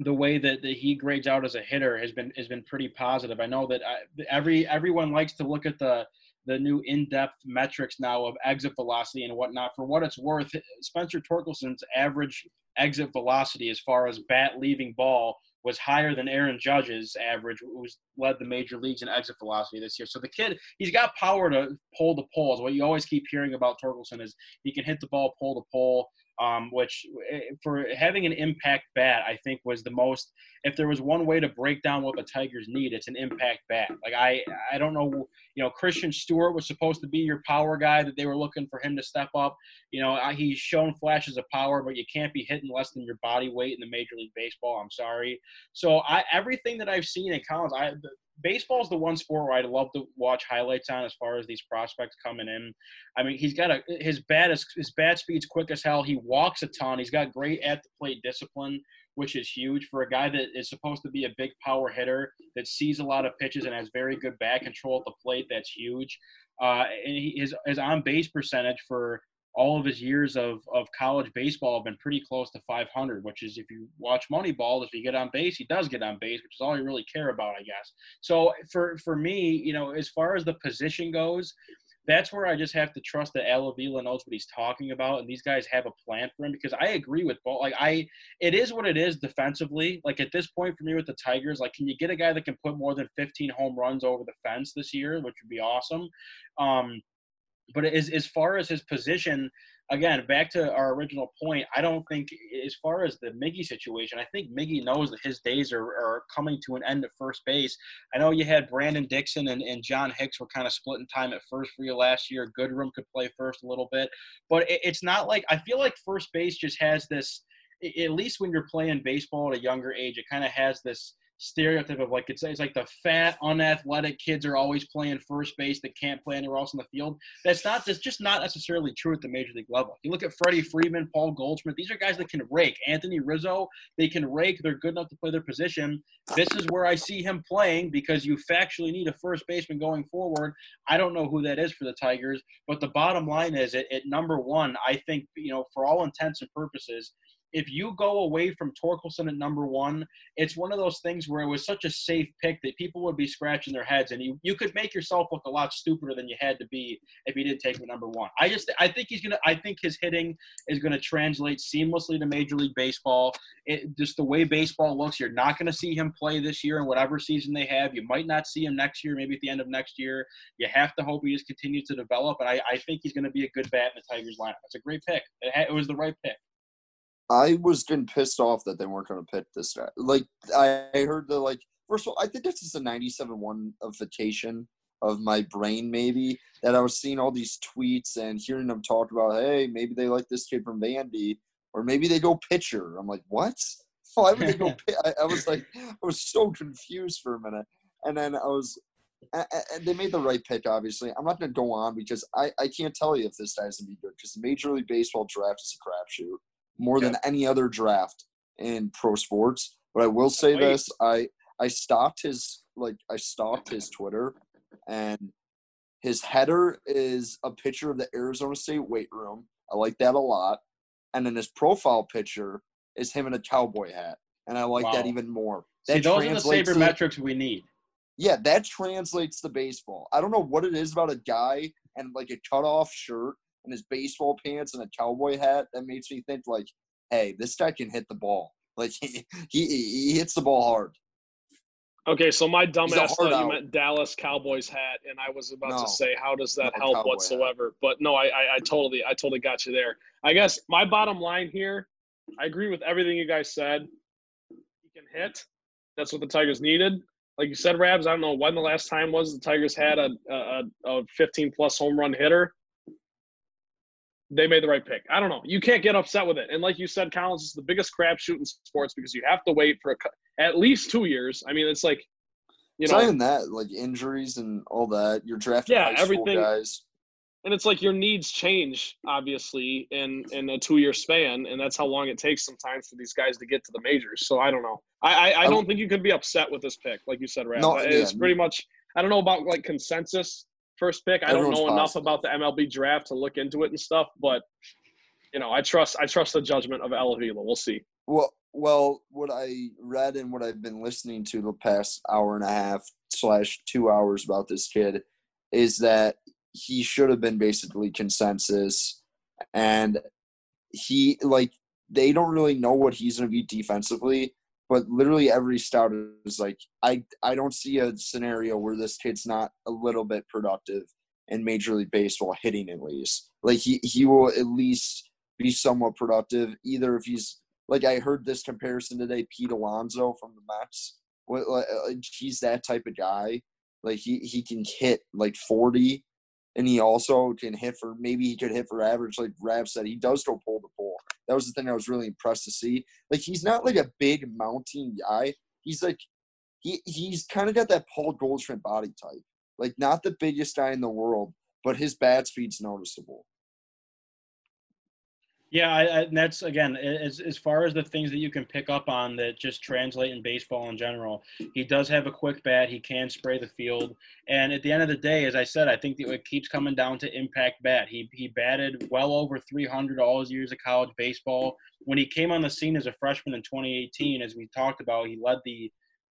the way that, that he grades out as a hitter has been has been pretty positive. I know that uh, I, every everyone likes to look at the the new in-depth metrics now of exit velocity and whatnot. For what it's worth, Spencer Torkelson's average exit velocity as far as bat leaving ball was higher than Aaron Judge's average, who's led the major leagues in exit velocity this year. So the kid, he's got power to pull the poles. What you always keep hearing about Torkelson is he can hit the ball, pull the pole, um, which eh, for having an impact bat, I think was the most. If there was one way to break down what the Tigers need, it's an impact bat. Like I, I don't know, you know, Christin Stewart was supposed to be your power guy that they were looking for him to step up. You know, he's shown flashes of power, but you can't be hitting less than your body weight in the Major League Baseball. I'm sorry. So I, everything that I've seen in college, I, baseball is the one sport where I'd love to watch highlights on as far as these prospects coming in. I mean, he's got a his bat is his bat speed's quick as hell. He walks a ton. He's got great at the plate discipline, which is huge for a guy that is supposed to be a big power hitter that sees a lot of pitches and has very good bat control at the plate. That's huge. Uh, and he, his his on base percentage for all of his years of, of college baseball have been pretty close to 500, which is if you watch Moneyball, if you get on base, he does get on base, which is all you really care about, I guess. So for for me, you know, as far as the position goes, that's where I just have to trust that Al Avila knows what he's talking about, and these guys have a plan for him. Because I agree with both. Like I, it is what it is defensively. Like at this point for me with the Tigers, like can you get a guy that can put more than 15 home runs over the fence this year, which would be awesome. Um, but as as far as his position, again, back to our original point, I don't think as far as the Miggy situation, I think Miggy knows that his days are, are coming to an end at first base. I know you had Brandon Dixon and, and John Hicks were kind of splitting time at first for you last year. Goodrum could play first a little bit, but it, it's not like I feel like first base just has this. At least when you're playing baseball at a younger age, it kind of has this stereotype of like it's, it's like the fat, unathletic kids are always playing first base that can't play anywhere else in the field. That's not that's just not necessarily true at the major league level. You look at Freddie Freeman, Paul Goldschmidt; these are guys that can rake. Anthony Rizzo, they can rake. They're good enough to play their position. This is where I see him playing because you factually need a first baseman going forward. I don't know who that is for the Tigers, but the bottom line is at, at number one, I think you know for all intents and purposes, if you go away from Torkelson at number one, it's one of those things where it was such a safe pick that people would be scratching their heads, and you you could make yourself look a lot stupider than you had to be if you didn't take him number one. I just I think he's gonna I think his hitting is gonna translate seamlessly to Major League Baseball. It, just the way baseball looks, you're not gonna see him play this year in whatever season they have. You might not see him next year, maybe at the end of next year. You have to hope he just continues to develop, and I, I think he's gonna be a good bat in the Tigers lineup. It's a great pick. It, it was the right pick. I was getting pissed off that they weren't going to pick this guy. Like I heard the like. First of all, I think this is a ninety-seven one of vacation of my brain, maybe that I was seeing all these tweets and hearing them talk about, hey, maybe they like this kid from Vandy, or maybe they go pitcher. I'm like, what? Why would they go? I, I was like, I was so confused for a minute, and then I was and they made the right pick, obviously. I'm not going to go on because I, I can't tell you if this guy's going to be good because the Major League Baseball draft is a crapshoot more than any other draft in pro sports. But I will say this: I I stopped his like I stopped his Twitter, and his header is a picture of the Arizona State weight room. I like that a lot. And then his profile picture is him in a cowboy hat, and I like wow. that even more. That See, those are the sabermetrics we need. Yeah, that translates to baseball. I don't know what it is about a guy and like a cutoff shirt and his baseball pants and a cowboy hat that makes me think like, hey, this guy can hit the ball. Like he he, he hits the ball hard. Okay, so my dumbass thought you meant Dallas Cowboys hat, and I was about no, to say, how does that no help whatsoever? Hat. But no, I, I, I totally I totally got you there. I guess my bottom line here, I agree with everything you guys said. He can hit. That's what the Tigers needed. Like you said, Rabs, I don't know when the last time was the Tigers had a, a, a 15 plus home run hitter they made the right pick. I don't know. You can't get upset with it. And like you said, Collins is the biggest crapshoot in sports because you have to wait for a, at least two years. I mean, it's like, you it's know, not even that like injuries and all that. You're drafting yeah, everything, guys, and it's like your needs change obviously in in a two year span, and that's how long it takes sometimes for these guys to get to the majors. So I don't know. I I, I don't think you can be upset with this pick, like you said, Rap. No, it's yeah. pretty much. I don't know about like consensus first pick. I don't know enough about the MLB draft to look into it and stuff, but you know, I trust I trust the judgment of Al Avila. We'll see. Well, well, what I read and what I've been listening to the past hour and a half slash two hours about this kid is that he should have been basically consensus, and he like they don't really know what he's going to be defensively but literally every scout is like, I I don't see a scenario where this kid's not a little bit productive in Major League Baseball hitting at least. Like he he will at least be somewhat productive. Either if he's like I heard this comparison today, Pete Alonso from the Mets. What like, uh, He's that type of guy. Like he he can hit like forty, and he also can hit for maybe he could hit for average. Like Rav said, he does go pull the ball. That was the thing I was really impressed to see. Like he's not like a big mounting guy. He's like he he's kind of got that Paul Goldschmidt body type. Like not the biggest guy in the world, but his bat speed's noticeable. Yeah, I, I, and that's again as as far as the things that you can pick up on that just translate in baseball in general. He does have a quick bat. He can spray the field, and at the end of the day, as I said, I think that it keeps coming down to impact bat. He he batted well over 300 all his years of college baseball. When he came on the scene as a freshman in 2018, as we talked about, he led the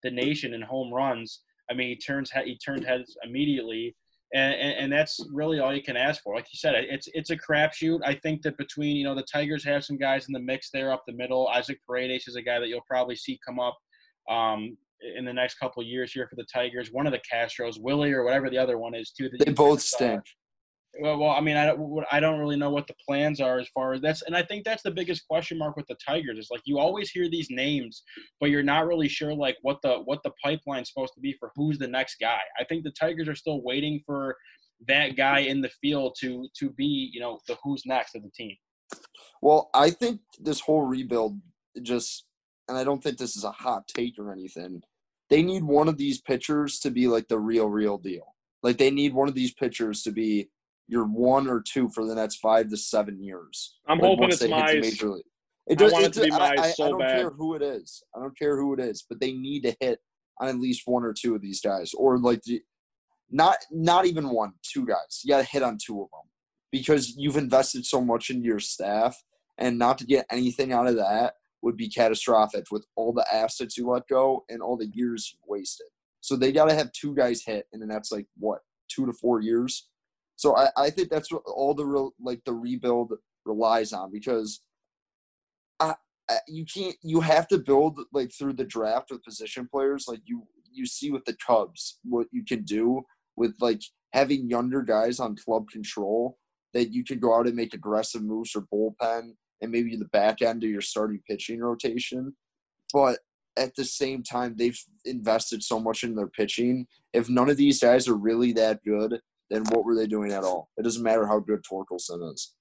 the nation in home runs. I mean, he turns he turned heads immediately and, and, and, that's really all you can ask for. Like you said, it's it's a crapshoot. I think that between you know the Tigers have some guys in the mix there up the middle. Isaac Paredes is a guy that you'll probably see come up um, in the next couple of years here for the Tigers. One of the Castros, Willi or whatever the other one is too. They both stink. Well, well, I mean, I don't, I don't really know what the plans are as far as that's, and I think that's the biggest question mark with the Tigers. Is like you always hear these names, but you're not really sure like what the what the pipeline's supposed to be for who's the next guy. I think the Tigers are still waiting for that guy in the field to to be, you know, the who's next of the team. Well, I think this whole rebuild just, and I don't think this is a hot take or anything. They need one of these pitchers to be like the real, real deal. Like they need one of these pitchers to be you're one or two for the next five to seven years. I'm like hoping it's Mize. It does, I want it, to be Mize I, so I don't bad. care who it is. I don't care who it is, but they need to hit on at least one or two of these guys, or like the, not not even one, two guys. You got to hit on two of them because you've invested so much into your staff, and not to get anything out of that would be catastrophic with all the assets you let go and all the years you wasted. So they got to have two guys hit, and then that's like what two to four years. So I, I think that's what all the real like the rebuild relies on because I, I you can't you have to build like through the draft with position players like you you see with the Cubs what you can do with like having younger guys on club control that you can go out and make aggressive moves or bullpen and maybe the back end of your starting pitching rotation. But at the same time, they've invested so much in their pitching. If none of these guys are really that good, then what were they doing at all? It doesn't matter how good Torkelson is.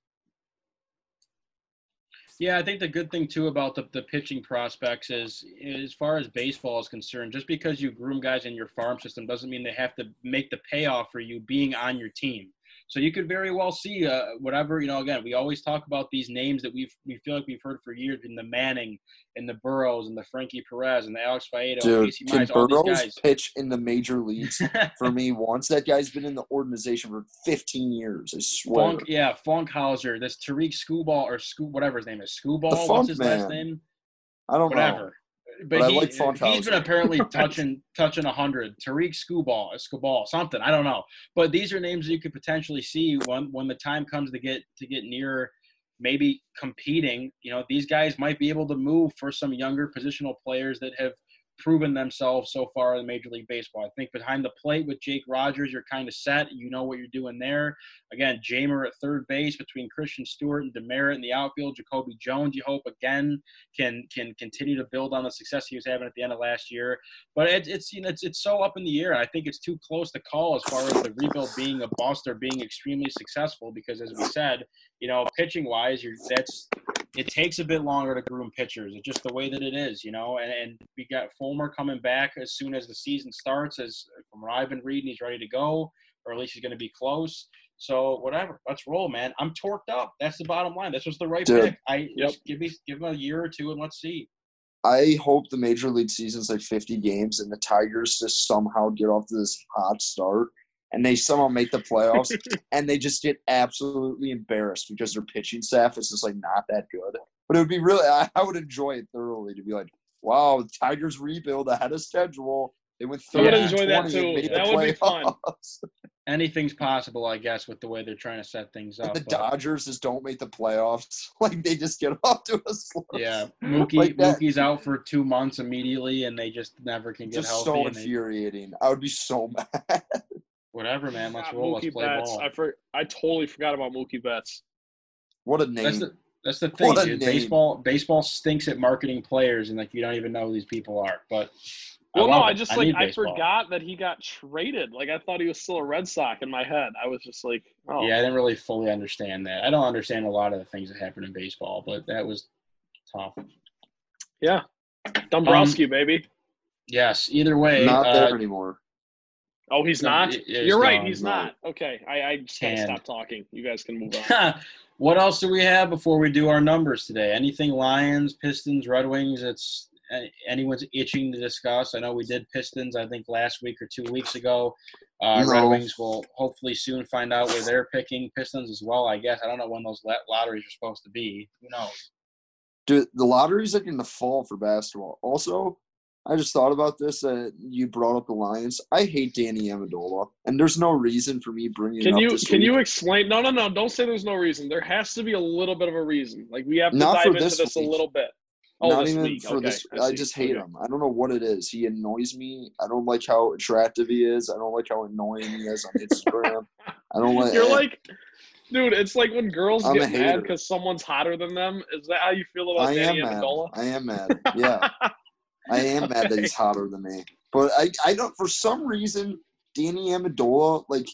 Yeah, I think the good thing too about the, the pitching prospects is, as far as baseball is concerned, just because you groom guys in your farm system doesn't mean they have to make the payoff for you being on your team. So you could very well see uh, whatever you know. Again, we always talk about these names that we've we feel like we've heard for years in the Manning, and the Burrows, and the Frankie Perez, and the Alex Faedo, Dude, Casey can Mize, all these Burrows guys. pitch in the major leagues for me once? That guy's been in the organization for 15 years. I swear. Funk, yeah, Funkhouser, this Tarik Skubal or School, whatever his name is, Schoolball. The What's his last name? I don't know. Whatever. But, But I he, like he's Funkhouser. been apparently touching touching a hundred. Tariq Schoolball, Schoolball, something. I don't know. But these are names you could potentially see when when the time comes to get to get near maybe competing. You know, these guys might be able to move for some younger positional players that have proven themselves so far in Major League Baseball. I think behind the plate with Jake Rogers, you're kind of set. You know what you're doing there. Again, Jeimer at third base between Christin Stewart and Demeritte in the outfield. Jacoby Jones, you hope again can can continue to build on the success he was having at the end of last year. But it, it's you know it's it's so up in the air. I think it's too close to call as far as the rebuild being a bust or being extremely successful because as we said, you know, pitching wise, you're that's it takes a bit longer to groom pitchers. It's just the way that it is, you know. And and we got Fulmer coming back as soon as the season starts. As from what I've been reading, he's ready to go, or at least he's going to be close. So whatever, let's roll, man. I'm torqued up. That's the bottom line. That's what's the right Dude. pick. I Yep. give me give him a year or two and let's see. I hope the major league season's like 50 games and the Tigers just somehow get off to this hot start and they somehow make the playoffs and they just get absolutely embarrassed because their pitching staff is just like not that good. But it would be really, I, I would enjoy it thoroughly to be like, wow, the Tigers rebuild ahead of schedule. They went I would enjoy that 20 too. made the That would be fun. playoffs. Anything's possible, I guess, with the way they're trying to set things And up. the but- Dodgers just don't make the playoffs. Like they just get off to a slow. Yeah, Mookie Like. Mookie's out for two months immediately, and they just never can get Just healthy. so and they, infuriating. I would be so mad. Whatever, man. Let's roll. Let's Mookie play Betts. ball. I for, I totally forgot about Mookie Betts. What a name. That's the that's the thing, dude. name. Baseball baseball stinks at marketing players, and like you don't even know who these people are. But Well, no, love I it. just like I baseball. forgot that he got traded. Like I thought he was still a Red Sox in my head. I was just like, oh, Yeah, I didn't really fully understand that. I don't understand a lot of the things that happen in baseball, but that was tough. yeah. Dombrowski, baby. Yes. Either way, Not uh, there anymore. Oh, he's No, not. it- it's You're right. gone, He's no. not. Okay, I, I just gotta stop talking. You guys can move on. what else do we have before we do our numbers today? Anything Lions, Pistons, Red Wings? It's anyone's itching to discuss. I know we did Pistons, I think last week or two weeks ago. Uh, Red Wings will hopefully soon find out where they're picking Pistons as well. I guess I don't know when those lotteries are supposed to be. Who knows? Dude, the lottery's like in the fall for basketball. Also, I just thought about this that you brought up the Lions. I hate Danny Amendola, and there's no reason for me bringing it Can up you can week. you explain? No, no, no. Don't say there's no reason. There has to be a little bit of a reason. Like we have to Not dive into this this, a little bit. Oh, Not this even week. for okay, this. I, see. just hate Okay. him. I don't know what it is. He annoys me. I don't like how attractive he is. I don't like how annoying he is on Instagram. I don't like. You're like, dude. It's like when girls I'm get mad because someone's hotter than them. Is that how you feel about I am Danny mad. Amendola? I am mad. Yeah, I am mad that he's hotter than me. But I, I don't. For some reason, Danny Amendola, like,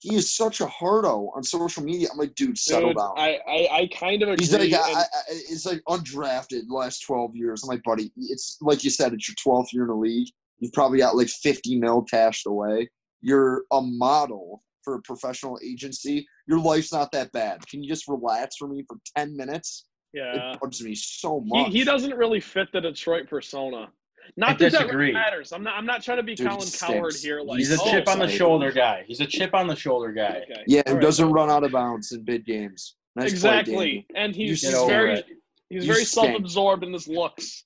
he is such a hardo on social media. I'm like, dude, settle Dude, down. I, I, I kind of agree. He's like, and- I, I- it's like undrafted the last 12 years. I'm like, buddy, it's like you said, it's your 12th year in the league. You've probably got like 50 mil cashed away. You're a model for a professional agency. Your life's not that bad. Can you just relax for me for 10 minutes? Yeah. It bugs me so He, much. he doesn't really fit the Detroit persona. Not that that disagree. really matters. I'm not. I'm not trying to be Dude, he Colin Cowherd here. Like He's a oh, chip on the shoulder guy. He's a chip on the shoulder guy. Okay. Yeah, All and right, doesn't run out of bounds in big games. Nice exactly, Danny. and he's, he's very it. he's You very stink. self-absorbed in his looks.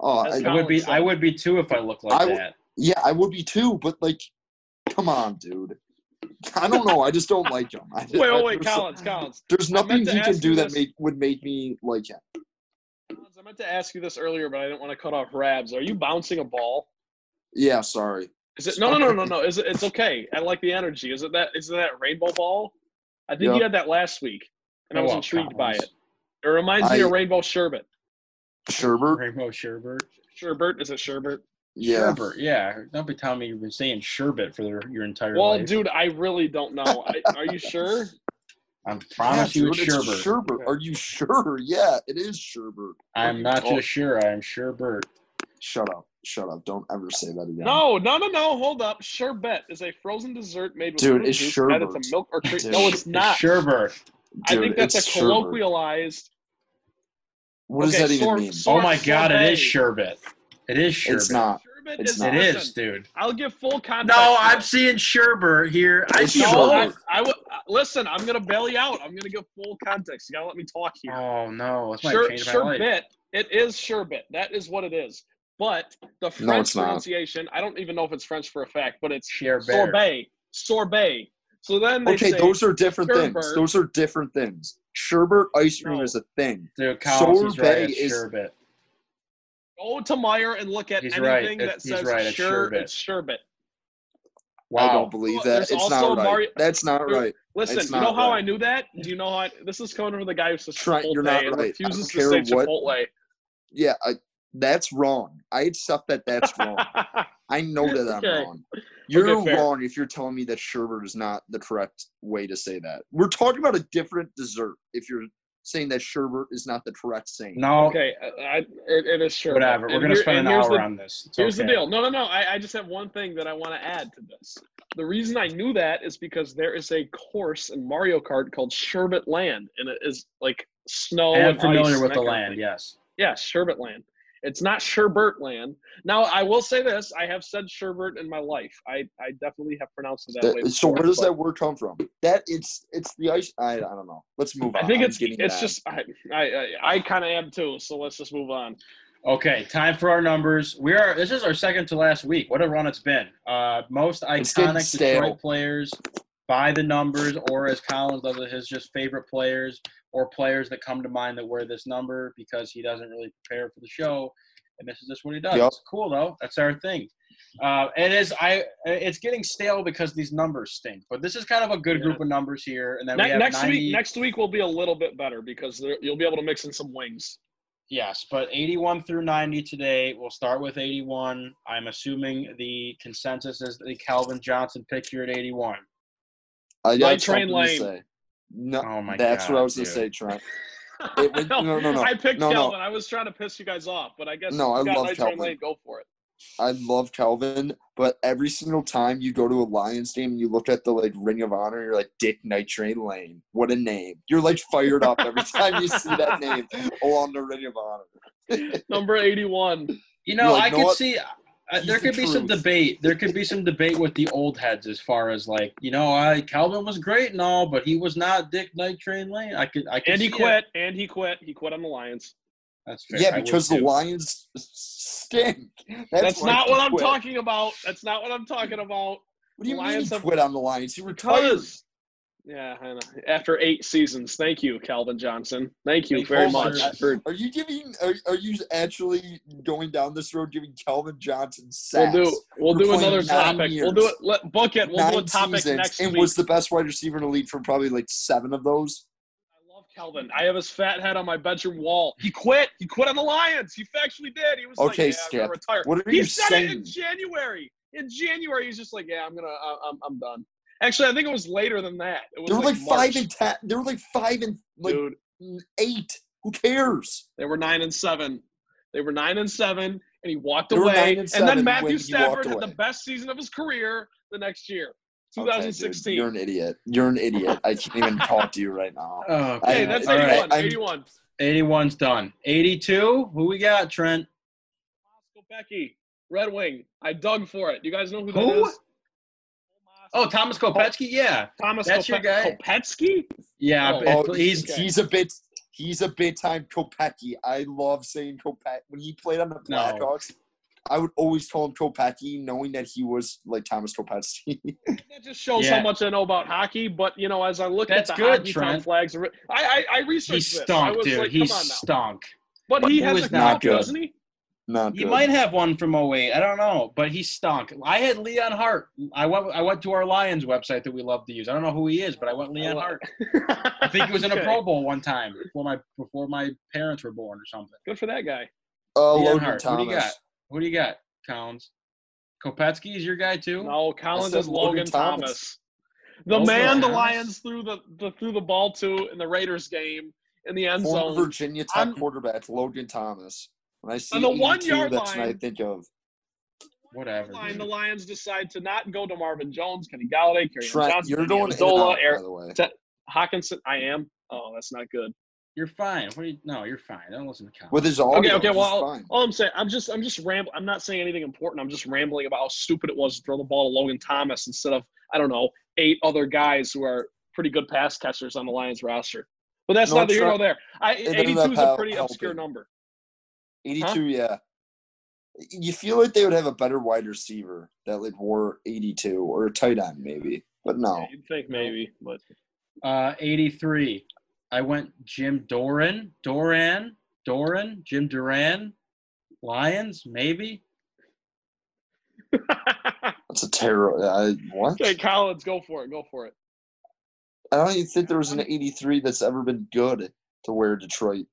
Oh, I, I would be. said. I would be too if I looked like I w- that. yeah, I would be too. But like, come on, dude. I don't know. I just don't like him. I, Wait, I- wait, wait, Collins, Collins. There's nothing meant he can do that make would make me like him. Collins, I meant to ask you this earlier, but I didn't want to cut off Rabs. Are you bouncing a ball? Yeah, sorry. Is it no, no, no, no, no? Is it? It's okay. I like the energy. Is it that? Is it that rainbow ball? I think Yep. you had that last week, and I Oh, was well, intrigued by it. It reminds me of rainbow sherbet. Sherbert. Rainbow sherbet. Sherbet is it sherbet? Yeah. Sherbet. Yeah. Don't be telling me you've been saying sherbet for your, your entire Well, life. Well, dude, I really don't know. I, are you sure? I promise yeah, you it's dude, it's sherbet. Sherbert. Are you sure? Yeah, it is Sherbert. I'm not Oh. just sure. I'm sherbet. Shut up. Shut up. Don't ever say that again. No, no, no, no. Hold up. Sherbet is a frozen dessert made with Dude, fruit it's juice added to sherbet. milk or cream. Dude, No, it's not. It's sherbet. I think that's a it's Sherbert. colloquialized. What does Okay, that even sor- mean? sor- Oh my god, it is sherbet. It is sherbet. It's not. Sherbet It's is. not. It is, listen, dude. I'll give full context. No, I'm seeing sherbet here. I It's see No, both. I, I would uh, listen. I'm gonna bail you out. I'm gonna give full context. You gotta let me talk here. Oh no, that's my Sure, change my sherbet. It is sherbet. That is what it is. But the French No, it's not. pronunciation, I don't even know if it's French for a fact, but it's Sherbet. sorbet. Sorbet. So then they Okay, say, those are different things. Those are different things. Sherbert ice cream No. is a thing. Dude, Collins, he's right. Sorbet is- sherbet. Go to Meijer and look at He's anything right. that says right. It's sure, sherbet. it's sherbet. Wow. I don't believe that. there's It's not right. Mario- That's not there- right. Listen, It's you know how right. I knew that? Do you know how I, this is coming from the guy who says Trent, Chipotle you're not and right. I refuses to don't say what- Chipotle. Yeah, I, that's wrong. I accept that that's wrong. I know that I'm Okay. wrong. You're Okay, wrong if you're telling me that sherbet is not the correct way to say that. We're talking about a different dessert. If you're saying that sherbet is not the correct saying. No, okay, I, I, it, it is sherbet. whatever. We're gonna spend an hour the- on this. It's Here's the deal. No, no, no. I, I just have one thing that I want to add to this. The reason I knew that is because there is a course in Mario Kart called Sherbet Land, and it is like snow I am and familiar ice with the that kind of land. thing. Yes. Yeah, Sherbet Land. It's not Sherbert Land. Now, I will say this: I have said Sherbert in my life. I, I definitely have pronounced it that, That- way. so where does that word come from? That it's it's the ice. I, I don't know. Let's move on. I think I'm it's it's mad. just I I, I, I kind of am too. So let's just move on. Okay, time for our numbers. We are. This is our second to last week. What a run it's been. Uh, most iconic. Detroit players by the numbers, or as Collins does it, his just favorite players or players that come to mind that wear this number because he doesn't really prepare for the show, and this is just what he does. Yep. It's cool though. That's our thing. Uh, it is. I. It's getting stale because these numbers stink. But this is kind of a good Yeah. group of numbers here, and then we Ne- have next 90, week, next week will be a little bit better because there, you'll be able to mix in some wings. Yes, but 81 through 90 today. We'll start with 81. I'm assuming the consensus is the Calvin Johnson pick here at 81. I Night got Train something to Lane. Say. No, Oh my that's what I God, was gonna say, Trent. It would- no, no, no. I picked No, no. Calvin. I was trying to piss you guys off, but I guess No, I got love Night Calvin. Lane. Go for it. I love Calvin, but every single time you go to a Lions game and you look at the like Ring of Honor, you're like Dick Night Train Lane. What a name! You're like fired up every time you see that name along the Ring of Honor. Number eighty-one. You know, like, I "Know could what? see. Uh, He's there the could be some debate. There could be some debate with the old heads as far as like, you know, I Calvin was great and all, but he was not Dick Night Train Lane. I could, I could. And he see it. quit. And he quit. He quit on the Lions. That's fair. yeah, I because the too. Lions stink. That's, That's, not he what I'm quit. talking about. That's not what I'm talking about. What do you The mean Lions he have- quit on the Lions? He retired. Because. Yeah, I know. After eight seasons. Thank you, Calvin Johnson. Thank you very you, much. for- Are you giving? Are, are you actually going down this road giving Calvin Johnson We'll do. We'll do another topic. years. We'll do it. Let, book it. We'll do a topic seasons next and week. was the best wide receiver in the league for probably like seven of those. I love Calvin. I have his fat head on my bedroom wall. He quit. He quit on the Lions. He actually did. He was like, Okay, "Yeah, I'm Skip. retire." What are he you said it in? January. In January, he's just like, "Yeah, I'm gonna. I'm. I'm done." Actually, I think it was later than that. It was They were like, March. five and ten. They were like five and like Dude, eight. Who cares? they were nine and seven. They were nine and seven, and he walked They were away. nine and And, then Matthew he Stafford had the best season of his career the next year, Okay, 2016. you're an idiot. You're an idiot. I can't even talk to you right now. Oh, okay. I- that's 81. I'm- 81. 81's done. 82. Who we got, Trent? Moscow Becky, Red Wing. I dug for it. You guys know who that Who? is? Oh, Thomas Kopetsky. Oh, yeah, Thomas That's your guy? Kopetsky? yeah. Oh, but Oh, he's he's he's a bit he's a big time Kopecky. I love saying Kopet when he played on the No. Blackhawks. I would always call him Kopecky, knowing that he was like Thomas Kopetsky. That just shows Yeah. how much I know about hockey. But you know, as I look That's at the good, hockey Trent. flags, I I, I he researched this. I stunk, was dude. like, he come on now. stunk. But he He has a not cup, doesn't he? Not He good. might have one from 08. I don't know, but he stunk. I had Leon Hart. I went. I went to our Lions website that we love to use. I don't know who he is, but I went Leon I Hart. I think he was in a Okay. Pro Bowl one time before my before my parents were born or something. Good for that guy. uh, Leon Logan Hart. Thomas. Who do you got? Who do you got? Collins. Kopetsky is your guy too. No, Collins is Logan Logan Thomas. Thomas. The Logan man the Lions threw the, the threw the ball to in the Raiders game in the end Former zone. Virginia Tech I'm- quarterback Logan Thomas. When I see On the 82, one-yard that's what I line. think of. Whatever. Line, the Lions decide to not go to Marvin Jones, Kenny Golladay, Kerry Trent, Johnson, you're Danny going in and by Eric the way. Hockenson. I am. Oh, that's not good. You're fine. What are you, no, you're fine. I don't listen to Collins. With his audio, Okay, okay. Well, fine. all I'm saying, I'm just, I'm just rambling. I'm not saying anything important. I'm just rambling about how stupid it was to throw the ball to Logan Thomas instead of, I don't know, eight other guys who are pretty good pass catchers on the Lions roster. But that's No, neither here Trent, nor there. I, 82 is a pretty obscure helping. number. 82, yeah. You feel like they would have a better wide receiver that like wore 82 or a tight end maybe, but no. Yeah, you'd think maybe, but Uh, 83. I went Jim Doran, Doran, Doran, Jim Duran, Lions, maybe. That's a terror. Uh, what? okay, Collins, go for it. Go for it. I don't even think there was an 83 that's ever been good to wear Detroit.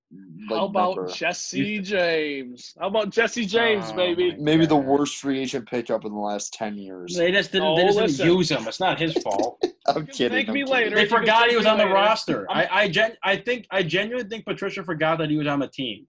Like, How about number. Jesse James? How about Jesse James, Oh, baby? my maybe the worst free agent pickup in the last 10 years? They just didn't, Oh, they just didn't use him. It's not his fault. I'm kidding. thank I'm me kidding. later. they forgot he was me on the later. roster. I'm- I I, gen, I think I genuinely think Patricia forgot that he was on the team.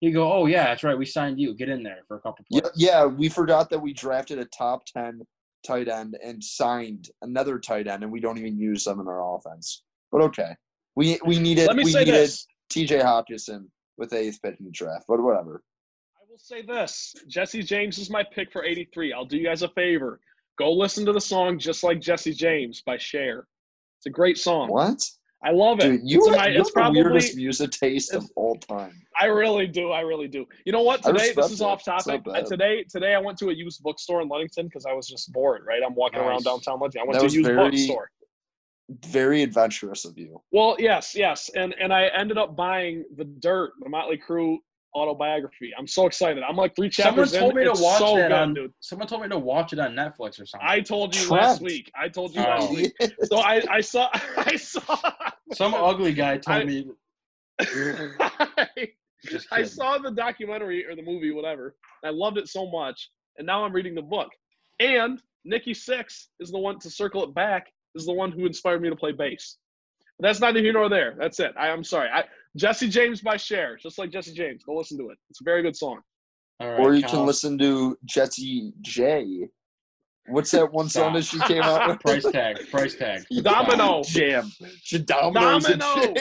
You go, oh yeah, that's right. We signed you. Get in there for a couple Yeah, yeah, we forgot that we drafted a top 10 tight end and signed another tight end, and we don't even use them in our offense. But okay. We we needed Let me we say needed this. TJ Hockenson with the eighth pick in the draft, but whatever. I will say this. Jesse James is my pick for 83. I'll do you guys a favor. Go listen to the song Just Like Jesse James by Cher. It's a great song. What? I love it. Dude, you it's have, my, it's have the weirdest music taste of all time. I really do. I really do. You know what? Today, this is it. off topic. Uh, today, today I went to a used bookstore in Ludington because I was just bored. Right, I'm walking around downtown Ludington. I went That to a used very- bookstore. Very adventurous of you. Well, yes, yes, and and I ended up buying the Dirt, the Motley Crue autobiography. I'm so excited. I'm like three chapters. Someone told in. me to It's watch so that good, on. dude. Someone told me to watch it on Netflix or something. I told you Trent. last week. I told you Oh. last week. So I, I saw I saw Some ugly guy told I- me. I, I saw the documentary or the movie, whatever. I loved it so much, and now I'm reading the book. And Nikki Sixx is the one to circle it back. Is the one who inspired me to play bass. But that's neither here nor there. That's it. I, I'm sorry. I, Jesse James by Cher, just like Jesse James. Go listen to it. It's a very good song. All right, or you Kyle. can listen to Jesse J. What's that one song that she came out with? Price tag. Price tag. Domino. Jam. She dominoes a Domino.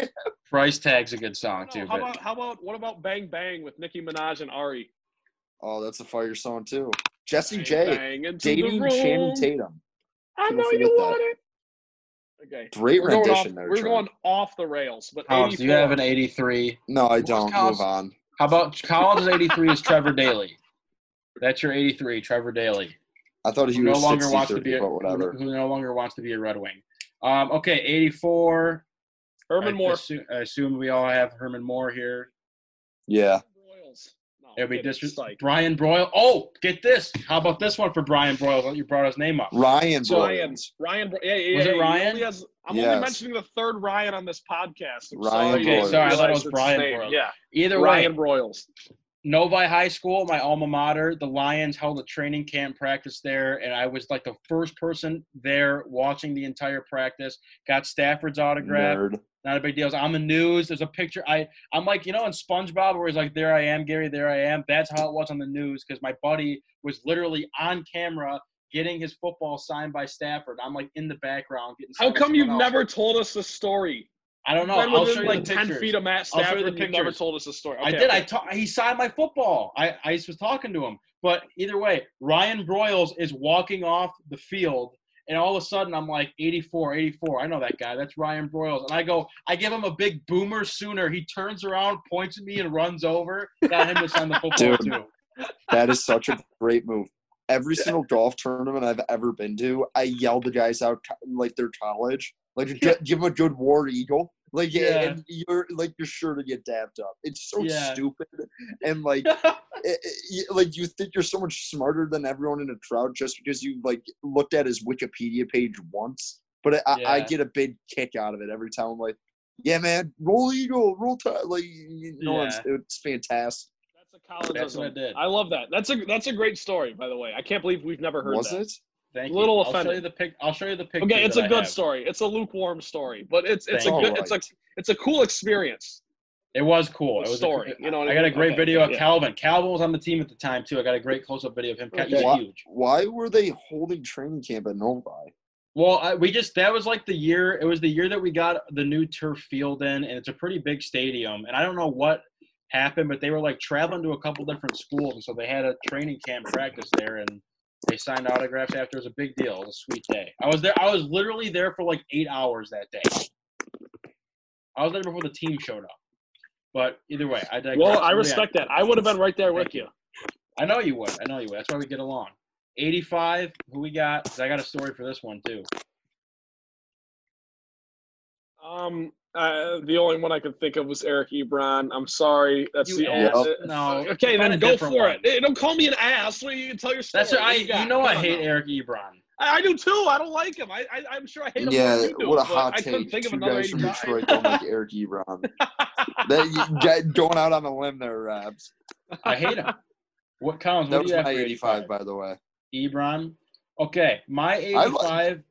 Price tag's a good song too. how But about how about what about Bang Bang with Nicki Minaj and Ari? Oh, that's a fire song too. Jesse Bang, J. bang into Dating. Channing Tatum. I People know forget you that. want it. Okay. Great We're rendition there. we're Trent. going off the rails, but Collins, do you have an 83? No, I don't. Move on. How about Collins' 83 is Trevor Daley. That's your 83, Trevor Daley. I thought he Who no was longer 60, wants to be a, but who, whatever. who no longer wants to be a Red Wing. Um, okay, 84. Herman I Moore. assume, I assume we all have Herman Moore here. Yeah. Royals. No, It'll be kidding. dis- Psych. Brian Broyle. Oh, get this. How about this one for Brian Broyle? You brought his name up. Ryan So Broyles. Ryan. Bro- Yeah, yeah, Was yeah, it Ryan? only has- I'm Yes. only mentioning the third Ryan on this podcast. I'm Ryan sorry, Okay, sorry, I thought it was Brian his name. Broyles. Yeah, Either Ryan way, Broyles. Novi High School, my alma mater, the Lions held a training camp practice there, and I was like the first person there watching the entire practice. Got Stafford's autograph. Nerd. Not a big deal. I'm the news. There's a picture. I I'm like you know in SpongeBob where he's like, "There I am, Gary. There I am." That's how it was on the news because my buddy was literally on camera getting his football signed by Stafford. I'm like in the background getting. How come you've else. never told us the story? I don't know. I'll within show you like ten feet of Matt you Stafford. and You've never told us the story. I did. okay. I ta- he signed my football. I, I was talking to him. But either way, Ryan Broyles is walking off the field, And all of a sudden, I'm like 84, 84. I know that guy. That's Ryan Broyles. And I go, I give him a big boomer sooner. He turns around, points at me, and runs over. Got him to sign the football Dude. too. That is such a great move. Every single golf tournament I've ever been to, I yell the guys out like they're college. Like gi- give them a good war eagle. Like yeah, Yeah. and you're like you're sure to get dapped up. It's so Yeah. stupid and like it, it, like you think you're so much smarter than everyone in a crowd just because you like looked at his Wikipedia page once. But I, I I get a big kick out of it every time. I'm like, yeah, man, roll eagle, roll tide. Like you know, it's, it's fantastic. That's a college. That's what I did. I love that. That's a that's a great story, by the way. I can't believe we've never heard Was that. it? Thank Little you. I'll show you the pic. I'll show you the picture. Okay, it's that a I good have. story. It's a lukewarm story, but it's it's Thank a you. good it's a it's a cool experience. It was cool. It was a- story, you know what I I got a great Okay, video of yeah. Calvin. Calvin was on the team at the time too. I got a great close-up video of him. He's Why, huge. why were they holding training camp at Novi? Well, I, we just that was like the year. It was the year that we got the new turf field in, and it's a pretty big stadium. And I don't know what happened, but they were like traveling to a couple different schools, and so they had a training camp practice there, and they signed autographs after. It was a big deal. It was a sweet day. I was there. I was literally there for like eight hours that day. I was there before the team showed up. But either way, I digress. Well, I you respect got? that. I would have been right there with Thank you. I know you would. I know you would. That's why we get along. 85. Who we got? I got a story for this one too. Um, uh, the only one I could think of was Eric Ebron. I'm sorry. That's You the ass. only. No. Okay, then go for one. it. Hey, don't call me an ass. What you tell your story. That's what I. What got? You know I hate now. Eric Ebron. I, I do too. I don't like him. I, I I'm sure I hate him. Yeah, more do, what a but hot I couldn't take. think Two another guys from Detroit don't like Eric Ebron. that, you, get- going out on a limb there, Rabs. I hate him. What counts? That What was do you my for 85, by the way. Ebron. Okay, my I like- 85.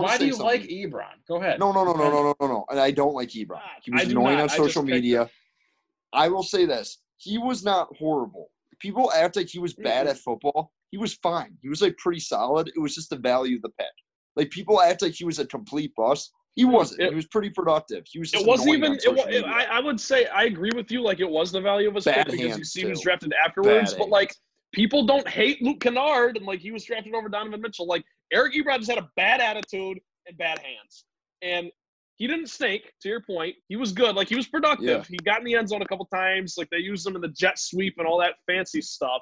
I Why do you like. Ebron? Go ahead. No, no, no, no, no, no, no, no. And I don't like Ebron. Ah, he was annoying not. on social picked media. I will say this: he was not horrible. People act like he was bad at football. He was fine. He was like pretty solid. It was just the value of the pick. Like people act like he was a complete bust. He wasn't. It- he was pretty productive. He was. Just It wasn't even. It, it. I, I would say I agree with you. Like it was the value of his Bad pick because you see he was drafted afterwards. Bad but like people don't hate Luke Kennard and like he was drafted over Donovan Mitchell. Like Eric Ebron just had a bad attitude and bad hands, and he didn't stink. To your point, he was good. Like he was productive. Yeah. He got in the end zone a couple times. Like they used him in the jet sweep and all that fancy stuff.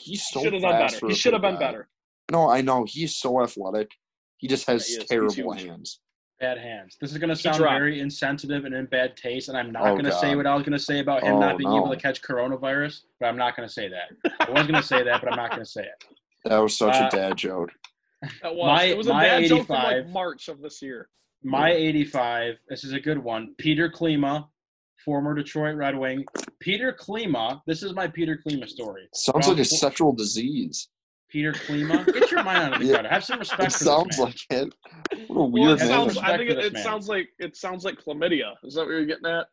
He's He should have done better. He should have been guy. better. No, I know he's so athletic. He just has Yeah, he terrible hands. Bad hands. This is going to sound very insensitive and in bad taste, and I'm not Oh, going to say what I was going to say about him Oh, not being able to catch coronavirus, but I'm not going to say that. I was going to say that, but I'm not going to say it. That was such Uh, a dad joke. That was. My- it was a my bad joke from like 85 March of this year. My 85, this is a good one. Peter Klima, former Detroit Red Wing. Peter Klima, this is my Peter Klima story. Sounds Round like a sexual disease. Peter Klima. Get your mind out of the Yeah. gutter. Have some respect It for sounds man. like it. What a Well, weird it have sounds, I think it, it sounds like it sounds like chlamydia. Is that what you're getting at?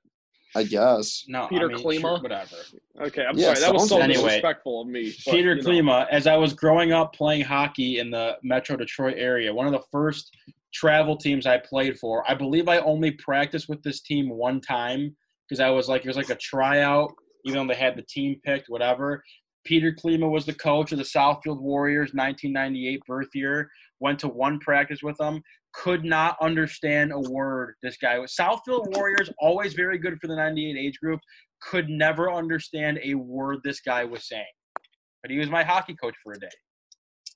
I guess. no, Peter I mean, Klima? sure, whatever. Okay, I'm Yeah, sorry. That was so Anyway, disrespectful of me. but, Peter you know. Klima, as I was growing up playing hockey in the Metro Detroit area, one of the first travel teams I played for, I believe I only practiced with this team one time because I was like, it was like a tryout, even though they had the team picked, whatever. Peter Klima was the coach of the Southfield Warriors, 1998 birth year. Went to one practice with them. Could not understand a word this guy was. Southfield Warriors, always very good for the 98 age group. Could never understand a word this guy was saying but he was my hockey coach for a day.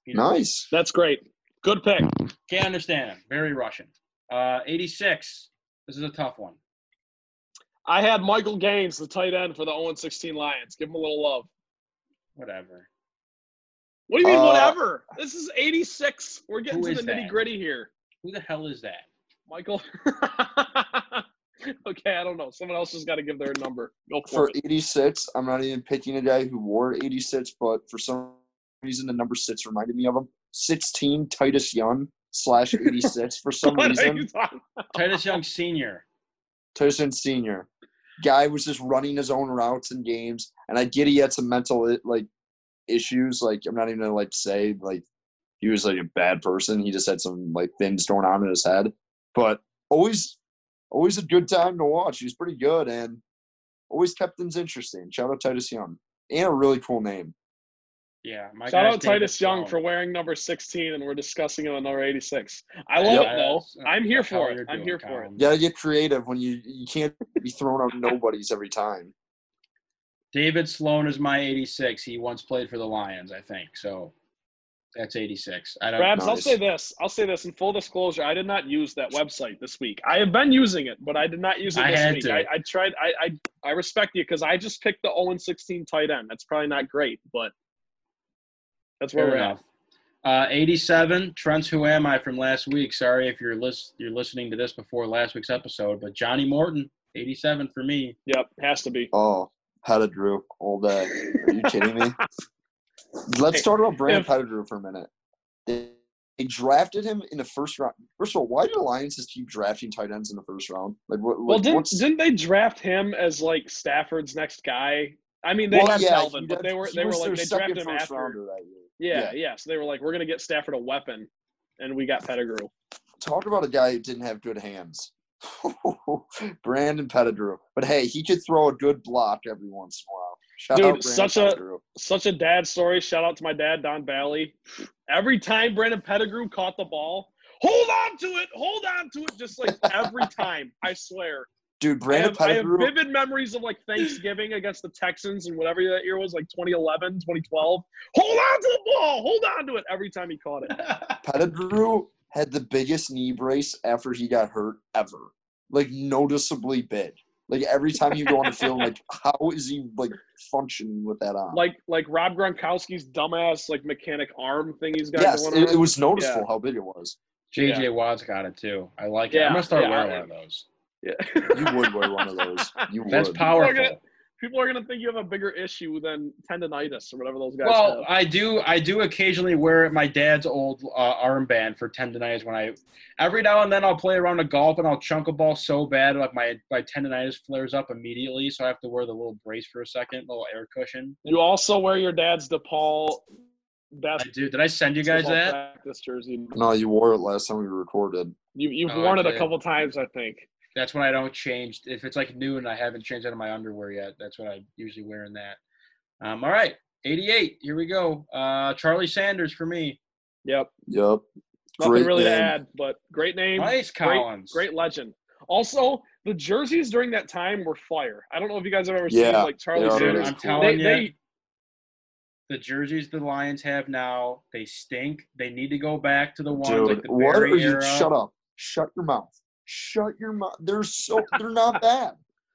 Peter Nice. That's great. Good pick. Can't understand him. Very Russian. Uh, 86. This is a tough one. I had Michael Gaines, the tight end for the 0 16 Lions. Give him a little love. Whatever. What do you mean, Uh, whatever? This is 86. We're getting to the nitty gritty here. Who the hell is that? Michael. okay, I don't know. Someone else has got to give their number. Go for, For 86, I'm not even picking a guy who wore 86, but for some reason the number six reminded me of him. 16 Titus Young slash 86 for some What reason. you Titus Young Sr. Titus Young Senior. Guy was just running his own routes in games, and I get he had some mental like issues. Like I'm not even gonna like say like he was like a bad person. He just had some like things going on in his head. But always, always a good time to watch. He's pretty good and always kept things interesting. Shout out Titus Young and a really cool name. Yeah, my Shout out Titus Young Sloan. for wearing number 16, and we're discussing him at number 86. I love Yep. it though. I'm here that's for it. I'm doing, here for it. Colin. You gotta get creative when you you can't be throwing out nobodies every time. David Sloan is my 86. He once played for the Lions, I think. So that's 86. I don't. Rabs, I'll say this. I'll say this in full disclosure. I did not use that website this week. I have been using it, but I did not use it I this had week. to. I, I tried. I, I I respect you because I just picked the 0 16 tight end. That's probably not great, but that's where Fair we're at. Uh, 87. Trent's Who Am I from last week. Sorry if you're lis- you're listening to this before last week's episode, but Johnny Morton, 87 for me. Yep, has to be. Oh, Pettigrew all day. Are you kidding me? Let's talk about Brandon If- Pettigrew for a minute. They, they drafted him in the first round. First of all, why do the Lions just keep drafting tight ends in the first round? Like, what, Well, didn't didn't they draft him as like Stafford's next guy? I mean, they well, had yeah, Calvin, but they were they were like they drafted him after. year. Yeah, yeah. So they were like, we're gonna get Stafford a weapon, and we got Pettigrew. Talk about a guy who didn't have good hands. Brandon Pettigrew. But hey, he could throw a good block every once in a while. Shout Dude, such a- Pettigrew. Such a dad story. Shout out to my dad, Don Balley. Every time Brandon Pettigrew caught the ball, hold on to it, hold on to it, just like every time. I swear. Dude, I Brandon have, I have Pettigrew. vivid memories of like Thanksgiving against the Texans and whatever that year was, like 2011, 2012. Hold on to the ball, hold on to it every time he caught it. Pettigrew had the biggest knee brace after he got hurt ever. Like noticeably big. Like every time you go on the field, like how is he like functioning with that on? Like like Rob Gronkowski's dumbass like mechanic arm thing he's got yes, going it, on. it was noticeable how big it was. JJ Yeah. Watt's got it too. I like it. Yeah, I'm gonna start yeah, wearing one of those. yeah. You would wear one of those. You would. That's People powerful. Are gonna- People are gonna think you have a bigger issue than tendonitis or whatever those guys Well, have. I do. I do occasionally wear my dad's old uh, armband for tendonitis when I. Every now and then I'll play around a golf and I'll chunk a ball so bad like my my tendonitis flares up immediately, so I have to wear the little brace for a second, little air cushion. You also wear your dad's DePaul I basketball do. Did I send you guys that? practice jersey. No, you wore it last time we recorded. You, you've Oh, worn I it a couple times, I think. That's when I don't change. If it's like new and I haven't changed out of my underwear yet, that's what I usually wear in that. Um, all right, 88. Here we go. Uh, Charlie Sanders for me. Yep. Yep. Nothing Great really to add, but great name. Nice, great, Collins. great legend. Also, the jerseys during that time were fire. I don't know if you guys have ever seen like Charlie they. Sanders. I'm telling They, you, they the jerseys the Lions have now, they stink. They need to go back to the ones Dude, like the Barry what are you? era. Shut up. Shut your mouth. Shut your mouth. They're so. They're not bad.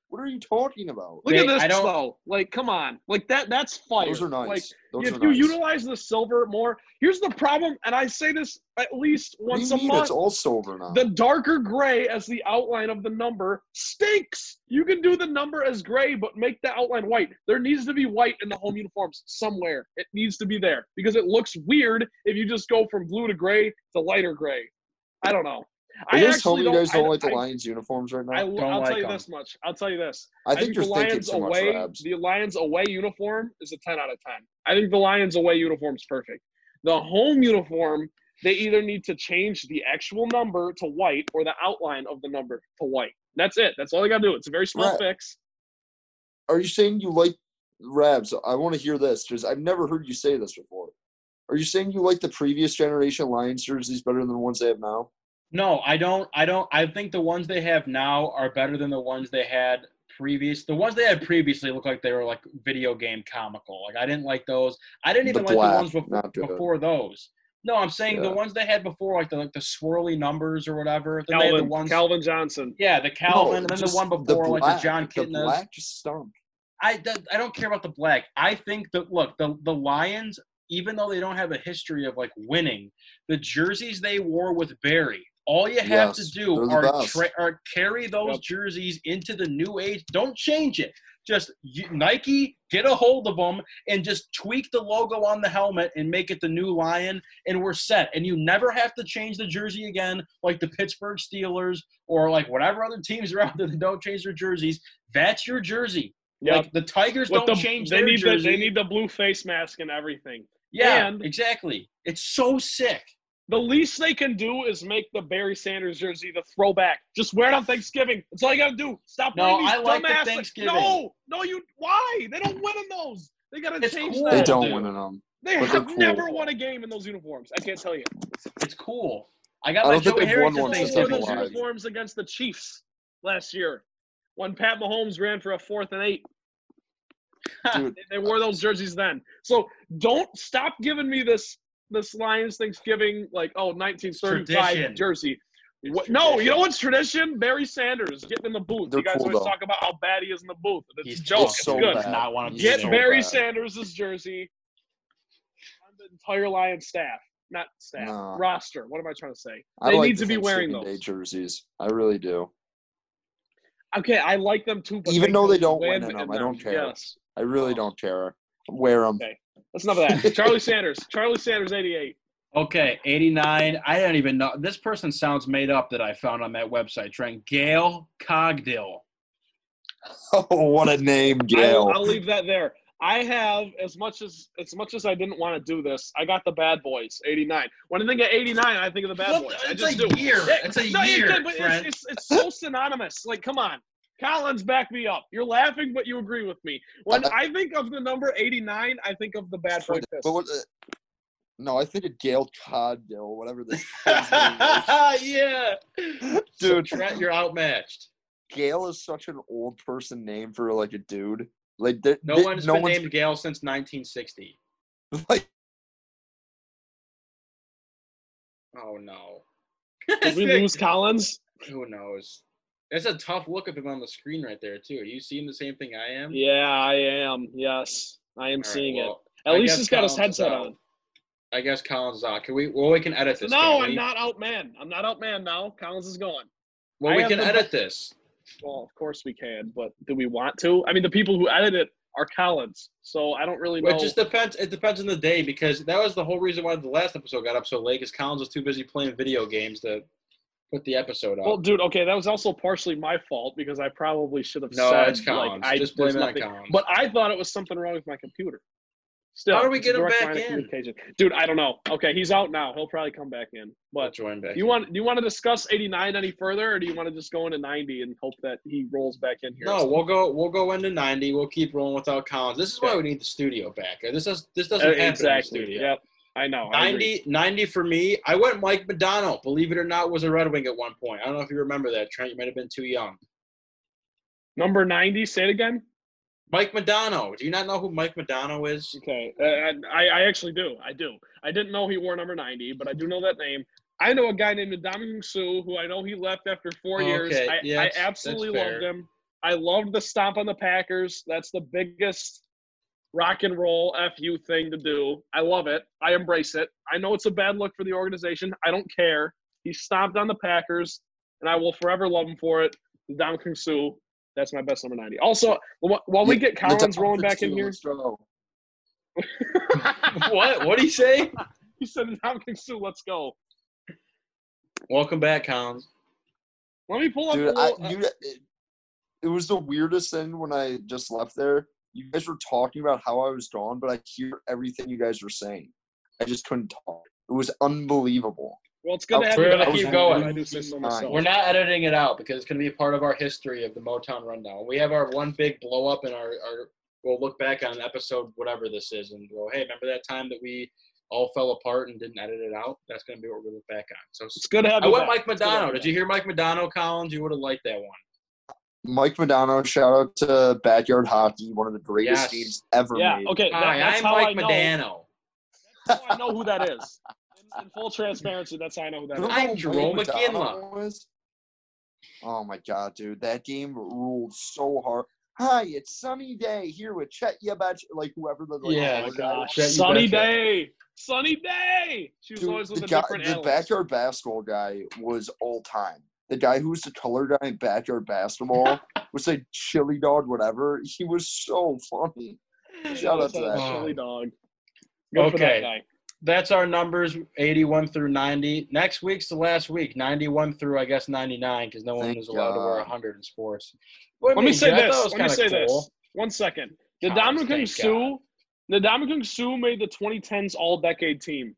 What are you talking about? look They- at this I though. Like, come on. Like that. That's fire. Those are nice. Like, Those if are you nice. utilize the silver more, here's the problem, and I say this at least What do once you a mean month. It's all silver now. The darker gray as the outline of the number stinks. You can do the number as gray, but make the outline white. There needs to be white in the home uniforms somewhere. It needs to be there because it looks weird if you just go from blue to gray to lighter gray. I don't know. Are I you guys telling actually you guys don't I, like the Lions uniforms right now? I, I, will Don't tell like you them. this much. I'll tell you this. I think you're the Lions too much, away, Rabs. the Lions away uniform is a 10 out of 10. I think the Lions away uniform is perfect. The home uniform, they either need to change the actual number to white or the outline of the number to white. That's it. That's all they got to do. It's a very small Right. fix. Are you saying you like Rabs? I want to hear this because I've never heard you say this before. Are you saying you like the previous generation Lions jerseys better than the ones they have now? No, I don't. I don't. I think the ones they have now are better than the ones they had previous. The ones they had previously look like they were like video game comical. Like I didn't like those. I didn't The even like the ones before, before those. No, I'm saying the ones they had before, like the like the swirly numbers or whatever. Then they the Calvin, ones. Calvin Johnson. Yeah, the Calvin, No, and then the one before, like the black. John The black just stunk. I that- I don't care about the black. I think that look the the Lions, even though they don't have a history of like winning, the jerseys they wore with Barry. All you have Yes, to do they're the are, best. tra- are carry those Yep. jerseys into the new age. Don't change it. Just you, Nike get a hold of them and just tweak the logo on the helmet and make it the new lion, and we're set. And you never have to change the jersey again, like the Pittsburgh Steelers or like whatever other teams are out there that don't change their jerseys. That's your jersey. Yep. Like the Tigers With don't the, change they their need the, they need the blue face mask and everything. yeah, and- exactly. It's so sick. The least they can do is make the Barry Sanders jersey the throwback. Just wear it on Thanksgiving. That's all you got to do. Stop No, wearing these I like the dumbass- Thanksgiving. No, no, you. Why? They don't win in those. They got to It's change cool. that. They They don't do. win in them. They But have cool. never won a game in those uniforms. I can't tell you. It's cool. I got I my don't think Joey they've won Harrington one thing They since wore they've those uniforms against the Chiefs last year when Pat Mahomes ran for a fourth and eight. Dude, They wore those jerseys then. So don't stop giving me this this Lions Thanksgiving like oh 1935 tradition. jersey. What, no, you know what's tradition? Barry Sanders getting in the booth. They're you guys cool, always though. talk about how bad he is in the booth. It's He's a joke. drunk. It's so good. Bad. not want to Get so. Barry bad. Sanders' jersey on the entire Lions staff. Not staff. No. Roster. What am I trying to say? I They like need the to be wearing those. Day jerseys. I really do. Okay, I like them too. But Even make though they don't win win in 'em, in I don't care. Yes. I really Oh. don't care. Wear them. Okay. That's enough of that. Charlie Sanders. Charlie Sanders, 88. Okay, 89. I don't even know. This person sounds made up that I found on that website, Trent. Gail Cogdill. Oh, what a name, I'll, Gail. I'll leave that there. I have as much as as much as I didn't want to do this. I got the Bad Boys, 89. When I think of 89, I think of the Bad What Boys. the- I it's just a do. year. Yeah, It's a no, year, can, but it's, it's, it's so synonymous. Like, come on. Collins, back me up. You're laughing, but you agree with me. When Uh, I think of the number 89, I think of the Bad Boy Fist. But what, uh, no, I think of Gail Cogdill, whatever this is. yeah. Dude, Trent, you're outmatched. Gail is such an old person name for like a dude. Like there- No there- one's no been one's named Gail since 1960. like Oh, no. Did we lose Collins? Who knows? It's a tough look of him on the screen right there, too. Are you seeing the same thing I am? Yeah, I am. Yes, I am right, seeing well, it. At I least he's got his Collins is headset on. I guess Collins is out. Can we? Well, we can edit this. no, I'm we? not outman. I'm not outman now. Collins is gone. Well, I we can the- edit this. Well, of course we can, but do we want to? I mean, the people who edit it are Collins, so I don't really know. It just depends. It depends on the day because that was the whole reason why the last episode got up so late. Because Collins was too busy playing video games to put the episode up. well, dude, okay, that was also partially my fault because I probably should have no, said it's Collins. like I Just blame nothing. Collins. But I thought it was something wrong with my computer. Still, How do we get him back in? Dude, I don't know. Okay, he's out now. He'll probably come back in. But join back. you in. want do you want to discuss 89 any further, or do you want to just go into 90 and hope that he rolls back in here? No, we'll go. We'll go into ninety. We'll keep rolling without Collins. This is why we need the studio back. This is this doesn't Uh, happen in the studio. Yep. I know. I 90, 90 for me. I went Mike Modano. Believe it or not, was a Red Wing at one point. I don't know if you remember that, Trent. You might have been too young. Number 90. Say it again. Mike Modano. Do you not know who Mike Modano is? Okay, uh, I, I actually do. I do. I didn't know he wore number 90, but I do know that name. I know a guy named Ndamukong Suh, who I know he left after four years. Okay, I, yeah, I absolutely loved him. I loved the stomp on the Packers. That's the biggest rock and roll fu thing to do. I love it. I embrace it. I know it's a bad look for the organization. I don't care. He stomped on the Packers, and I will forever love him for it. Ndamukong Suh. That's my best number 90. Also, while we get The Collins rolling back in here, what? What did he say? he said, "Ndamukong Suh, let's go." Welcome back, Collins. Let me pull up. Dude, a I, little, uh, you, it, it was the weirdest thing when I just left there. You guys were talking about how I was gone, but I hear everything you guys were saying. I just couldn't talk. It was unbelievable. well, it's good to have We're you gonna back. keep I going. do say so Fine. myself. We're not editing it out because it's going to be a part of our history of the Motown Rundown. We have our one big blow up and our, our we'll look back on episode, whatever this is, and go, hey, remember that time that we all fell apart and didn't edit it out? That's going to be what we're going to look back on. So It's good to have I went back. Mike It's good to have Modano. Did you hear Mike Modano, Collins? You would have liked that one. Mike Modano, shout out to Backyard Hockey, one of the greatest Yes. teams ever back. Yeah. made. Okay. That, Hi, that's I'm how Mike I know. Modano. That's how I know who that is. In, in full transparency, that's how I know who that You is. know I'm who Jerome Mike McGinley. Oh my god, dude, that game ruled so hard. Hi, it's sunny day here with Chet Yabach, like whoever the like, Yeah, Oh my gosh. Chet, Sunny betcha. day. Sunny day. She was Dude, always with the, a guy, different the analyst. backyard basketball guy was all time. The guy who was the color guy in backyard basketball was a chili dog, whatever. He was so funny. Shout out to that. Chili dog. Good for that Okay. That's our numbers 81 through 90. Next week's the last week, 91 through, I guess, 99, because no one Thank was allowed to wear 100 in sports. What Let me say Jay? This. Let me say cool. this. One second. The Collins, Ndamukong thank Suh, the Ndamukong Suh made the 2010s All-Decade team.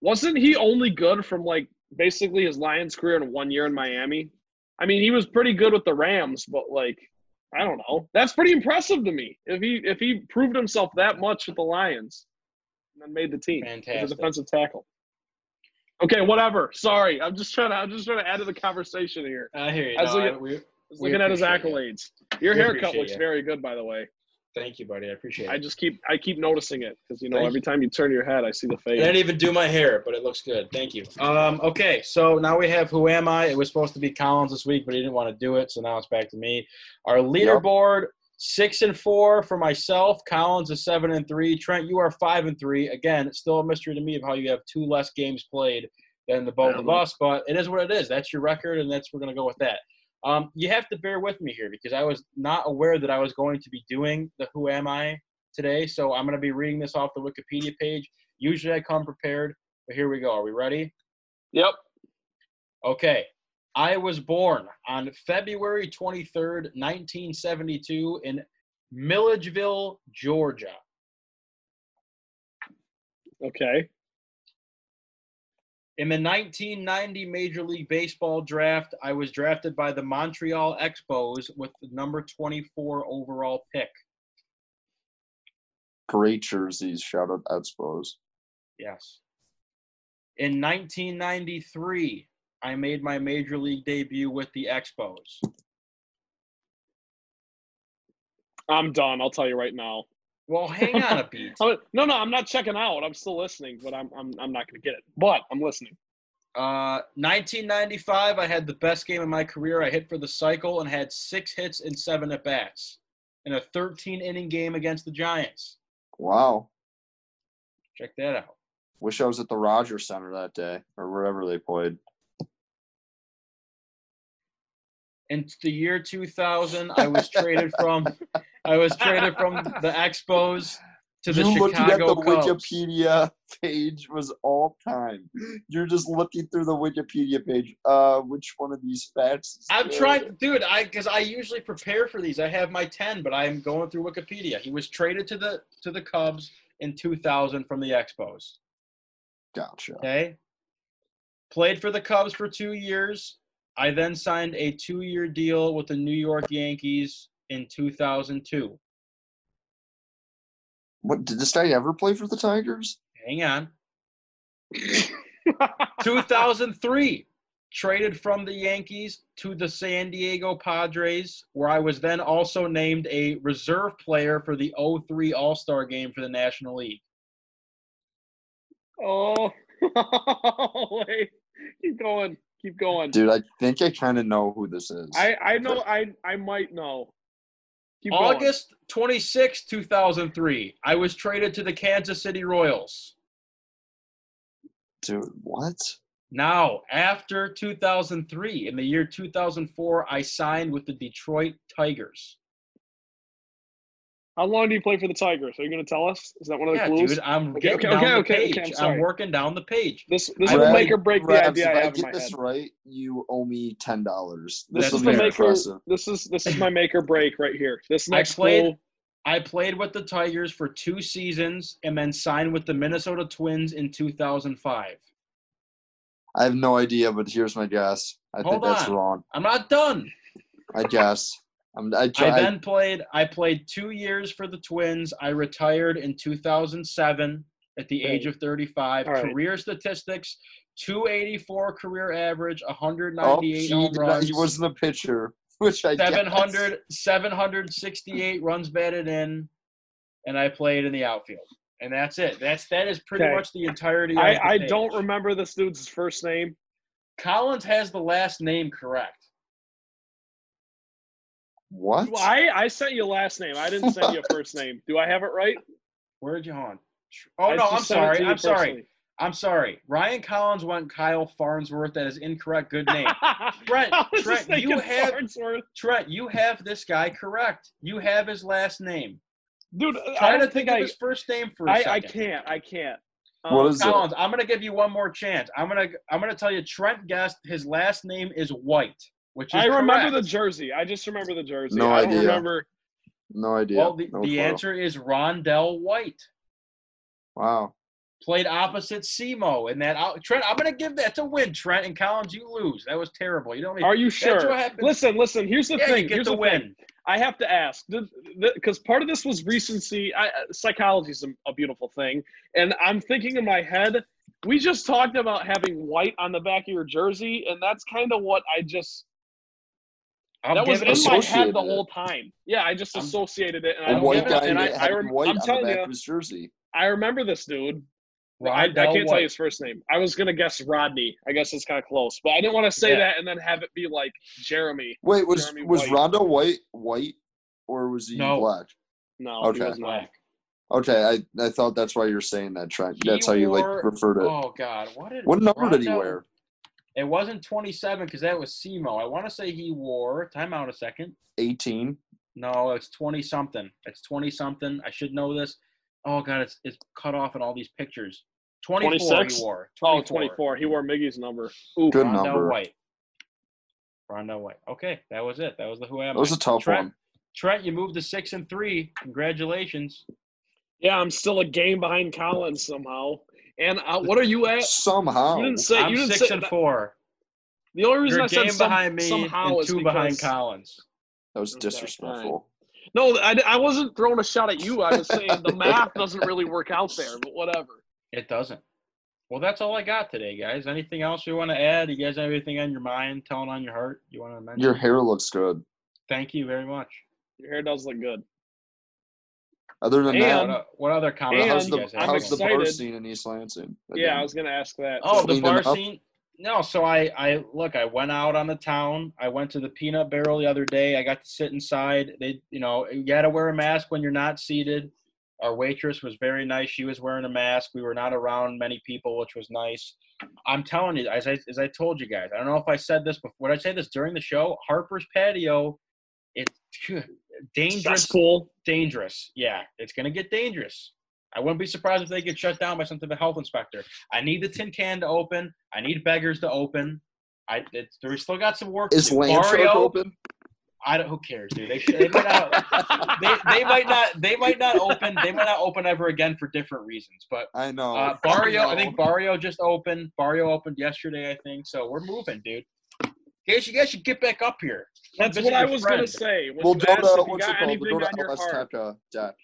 Wasn't he only good from like basically his Lions career in one year in Miami? I mean, he was pretty good with the Rams, but like, I don't know. That's pretty impressive to me. If he if he proved himself that much with the Lions, and then made the team as a defensive tackle. Okay, whatever. Sorry, I'm just trying to. I'm just trying to add to the conversation here. I hear you. I was No, I- looking- we- I was looking at his it. accolades. Your We haircut looks it. very good, by the way. Thank you, buddy. I appreciate it. I just keep I keep noticing it because you know Thank every you. time you turn your head, I see the face. I didn't even do my hair, but it looks good. Thank you. Um, okay, so now we have Who Am I? It was supposed to be Collins this week, but he didn't want to do it, so now it's back to me. Our leaderboard six and four for myself. Collins is seven and three. Trent, you are five and three. Again, it's still a mystery to me of how you have two less games played than the both of us, but it is what it is. That's your record, and that's we're gonna go with that. Um, you have to bear with me here because I was not aware that I was going to be doing the Who Am I today, so I'm going to be reading this off the Wikipedia page. Usually I come prepared, but here we go. Are we ready? Yep. Okay. I was born on February 23rd, 1972, in Milledgeville, Georgia. Okay. In the 1990 Major League Baseball draft, I was drafted by the Montreal Expos with the number 24 overall pick. Great jerseys. Shout out Expos. Yes. In 1993, I made my Major League debut with the Expos. I'm done. I'll tell you right now. Well, hang on a beat. No, no, I'm not checking out. I'm still listening, but I'm I'm I'm not going to get it. But I'm listening. Uh, 1995, I had the best game of my career. I hit for the cycle and had six hits and seven at bats in a 13 inning game against the Giants. Wow. Check that out. Wish I was at the Rogers Center that day or wherever they played. In the year 2000, I was traded from I was traded from the Expos to the you looking at the Cubs. Wikipedia page was all time. You're just looking through the Wikipedia page. Uh, which one of these facts? is I'm good? trying, dude. I because I usually prepare for these. I have my ten, but I'm going through Wikipedia. He was traded to the to the Cubs in 2000 from the Expos. Gotcha. Okay. Played for the Cubs for two years. I then signed a two-year deal with the New York Yankees in 2002. What did this guy ever play for the Tigers? Hang on. 2003. Traded from the Yankees to the San Diego Padres, where I was then also named a reserve player for the 03 All Star game for the National League. oh, wait. Keep going. Keep going. Dude, I think I kind of know who this is. I I know I I might know. Keep going. August 26, 2003, I was traded to the Kansas City Royals. Dude, what? Now, after 2003, in the year 2004, I signed with the Detroit Tigers. How long do you play for the Tigers? Are you going to tell us? Is that one of the Yeah, clues? dude, I'm Okay, getting okay, down okay, the okay, page. okay, I'm I'm, working down the page. This this I will make or break the idea if I I have in get this head. right, you owe me ten dollars. This That's is is the fair. maker. impressive. This is this is my make or break right here. This I played- clue. I played with the Tigers for two seasons and then signed with the Minnesota Twins in 2005. I have no idea, but here's my guess. I think Hold that's on. wrong. I'm not done. I guess. I I then played. I played two years for the Twins. I retired in 2007 at the age of 35. All right. Career statistics: 284 career average, oh, 198 he, home runs, he wasn't a pitcher, which I guess. 700, 768 runs batted in, and I played in the outfield. And that's it. That's that is pretty Okay. much the entirety. of I, the I don't remember this dude's first name. Collins has the last name correct. What? I, I sent you last name. I didn't send you a first name. Do I have it right? Where'd you on? Oh I no, I'm sent it to sorry. I'm sorry. personally. I'm sorry. Ryan Collins went Kyle Farnsworth. That is incorrect. Good name. Trent, Trent, you have- Farnsworth. Trent, you have this guy correct. You have his last name. Dude, Try I to don't think think of I, his first name for a I, second. I can't. I can't. What Um, is it? Collins, I'm gonna give you one more chance. I'm gonna I'm gonna tell you Trent guessed his last name is White, which is I remember the jersey. I just remember the jersey. No I don't idea. remember. No idea. Well, the, No the answer is Rondell White. Wow. Played opposite Simo in that. out- Trent, I'm gonna give that to win. Trent and Collins, you lose. That was terrible. You don't. Even, Are you That's sure? what. Listen, listen. Here's the yeah, thing. you get Here's the the win. thing. I have to ask, because part of this was recency. Psychology is a, a beautiful thing, and I'm thinking in my head, we just talked about having white on the back of your jersey, and that's kind of what I just. I'm that was in my head associated the whole time. Yeah, I just I'm- associated it, and I A white guy it. And I, I rem- white I'm on the telling back you, of his jersey. I remember this dude. I, I can't tell you his first name. I was gonna guess Rodney. I guess it's kind of close, but I didn't want to say Yeah. that and then have it be like Jeremy. Wait, was Jeremy was White. Rondo White white or was he No. black? No, Okay. he was. Black. Okay, I, I thought that's why you're saying that, Trent. He That's how you wore- like referred it. Oh God, what did what number did he wear? It wasn't 27 because that was SEMO. I want to say he wore. Time out a second. 18. No, it's 20 something. It's 20 something. I should know this. Oh God, it's it's cut off in all these pictures. 24 26? he wore. Oh, 24. He wore Miggy's number. Ooh, Good Rondell number. White. Rondell White. Okay, that was it. That was the who am I. That was a tough Trent, one. Trent, you moved to six and three. Congratulations. yeah, I'm still a game behind Collins somehow. And uh, what are you at? Somehow. You didn't say. I'm you didn't six say. and four. The only reason You're I a said game some, behind me somehow and is two because behind Collins. That was Okay, disrespectful. no, I, I wasn't throwing a shot at you. I was saying the math doesn't really work out there, but whatever. It doesn't. Well, that's all I got today, guys. Anything else you want to add? You guys have anything on your mind, telling on your heart? You want to mention? Your hair looks good. Thank you very much. Your hair does look good. Other than And- What, that, o- what other comments? how's the guys? I'm how's the bar scene in East Lansing? Yeah, I was gonna ask that. Oh, the Cleaning bar scene. No, so I, I look. I went out on the town. I went to the Peanut Barrel the other day. I got to sit inside. They, you know, you got to wear a mask when you're not seated. Our waitress was very nice. She was wearing a mask. We were not around many people, which was nice. I'm telling you, as I, as I told you guys, I don't know if I said this before. Would I say this during the show? Harper's Patio, it's dangerous Cesspool. dangerous. Yeah, it's gonna get dangerous. I wouldn't be surprised if they get shut down by something type of health inspector. I need the tin can to open. I need beggars to open. I it's, we still got some work. to Is do. Land Shark Barrio, open? I don't. Who cares, dude? They, should, they might not. They, they might not. They might not open. They might not open ever again for different reasons. But I know. uh, Barrio, I think Barrio just opened. Barrio opened yesterday, I think. So we're moving, dude. Guys, you guys should get back up here. That's what I was friend. gonna say. When We'll you go asked to if you what's it called? anything We'll go to LS heart. Teca deck.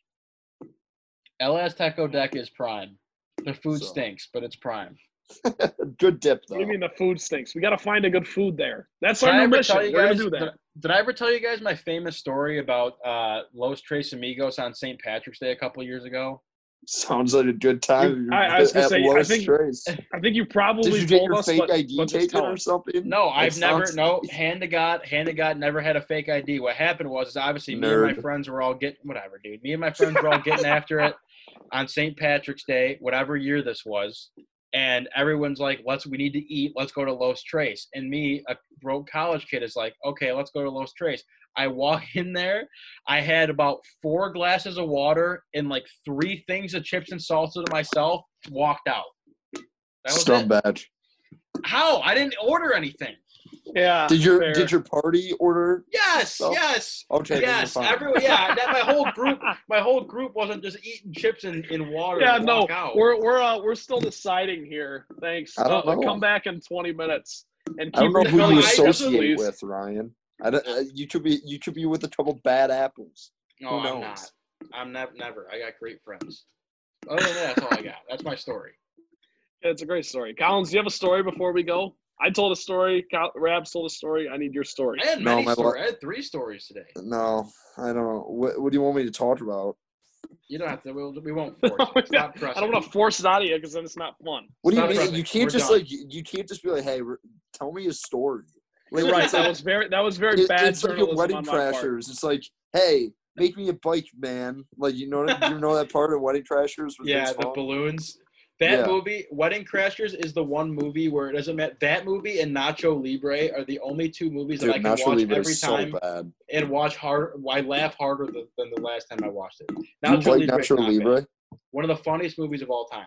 El Azteco Deck is prime. The food So. stinks, but it's prime. Good dip What though. do you mean the food stinks? We got to find a good food there. That's Did our new mission. tell We're guys? gonna do Did, that. did I ever tell you guys my famous story about uh, Los Tres Amigos on St. Patrick's Day a couple years ago? Sounds like a good time. I- I was gonna say, I think- I think you probably Did you get your us, fake but, ID but taken or something? No, That I've never. sounds- No, hand to God, hand to God, never had a fake ID. What happened was, is obviously me and my friends were all getting whatever, dude. Me and my friends were all getting after it on St. Patrick's Day, whatever year this was. And everyone's like, "Let's, we need to eat. Let's go to Los Tres." And me, a broke college kid, is like, "Okay, let's go to Los Tres." I walk in there. I had about four glasses of water and like three things of chips and salsa to myself. Walked out. That was it. Scumbag. How? I didn't order anything. Yeah. Did your fair. did your party order? Yes, So- yes, Okay, yes. Everyone, yeah. That my whole group, my whole group wasn't just eating chips in, in water. Yeah, and no, out. we're we're uh, we're still deciding here. Thanks. I don't Uh, know. Come back in 20 minutes and keep I don't know who you associate with, Ryan. I don't, uh, you could be you could be with a couple bad apples. no, who I'm not. I'm never, never. I got great friends. Other than that, that's all I got. That's my story. Yeah, it's a great story. Collins, do you have a story before we go? I told a story. Col- Rabs told a story. I need your story. I had No, many my stories. I had three stories today. No, I don't know. What, what do you want me to talk about? You don't have to. We'll, we won't force it. I don't want to force it out of you because then it's not fun. What do you mean? You can't We're just done. like you you can't just be like, hey, re- tell me a story. Like, right. That was very that was very it- bad it's like a wedding crashers. It's like, hey, make me a bike, man. Like you know, you know that part of Wedding Crashers? with Yeah, the balloons. That Yeah. movie, Wedding Crashers, is the one movie where it doesn't matter. That movie and Nacho Libre are the only two movies Dude, that I can Nacho watch Libre every so time bad. and watch hard. I laugh harder than, than the last time I watched it. You Nacho like Libre, Nacho bad. Libre? one of the funniest movies of all time.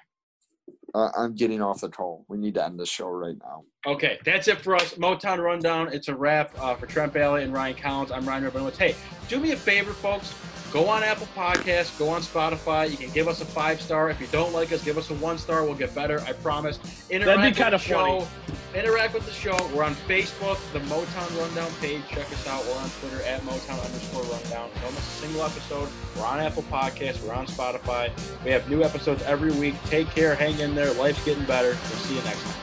Uh, I'm getting off the call. We need to end the show right now. Okay, that's it for us. Motown Rundown. It's a wrap uh, for Trent Balley and Ryan Collins. I'm Ryan Rabinowitz. Hey, do me a favor, folks. Go on Apple Podcasts. Go on Spotify. You can give us a five star. If you don't like us, give us a one star. We'll get better. I promise. be Interact with kinda the show. interact with the show. We're on Facebook, the Motown Rundown page. Check us out. We're on Twitter at Motown underscore Rundown. Don't miss a single episode. We're on Apple Podcasts. We're on Spotify. We have new episodes every week. Take care. Hang in there. Life's getting better. We'll see you next time.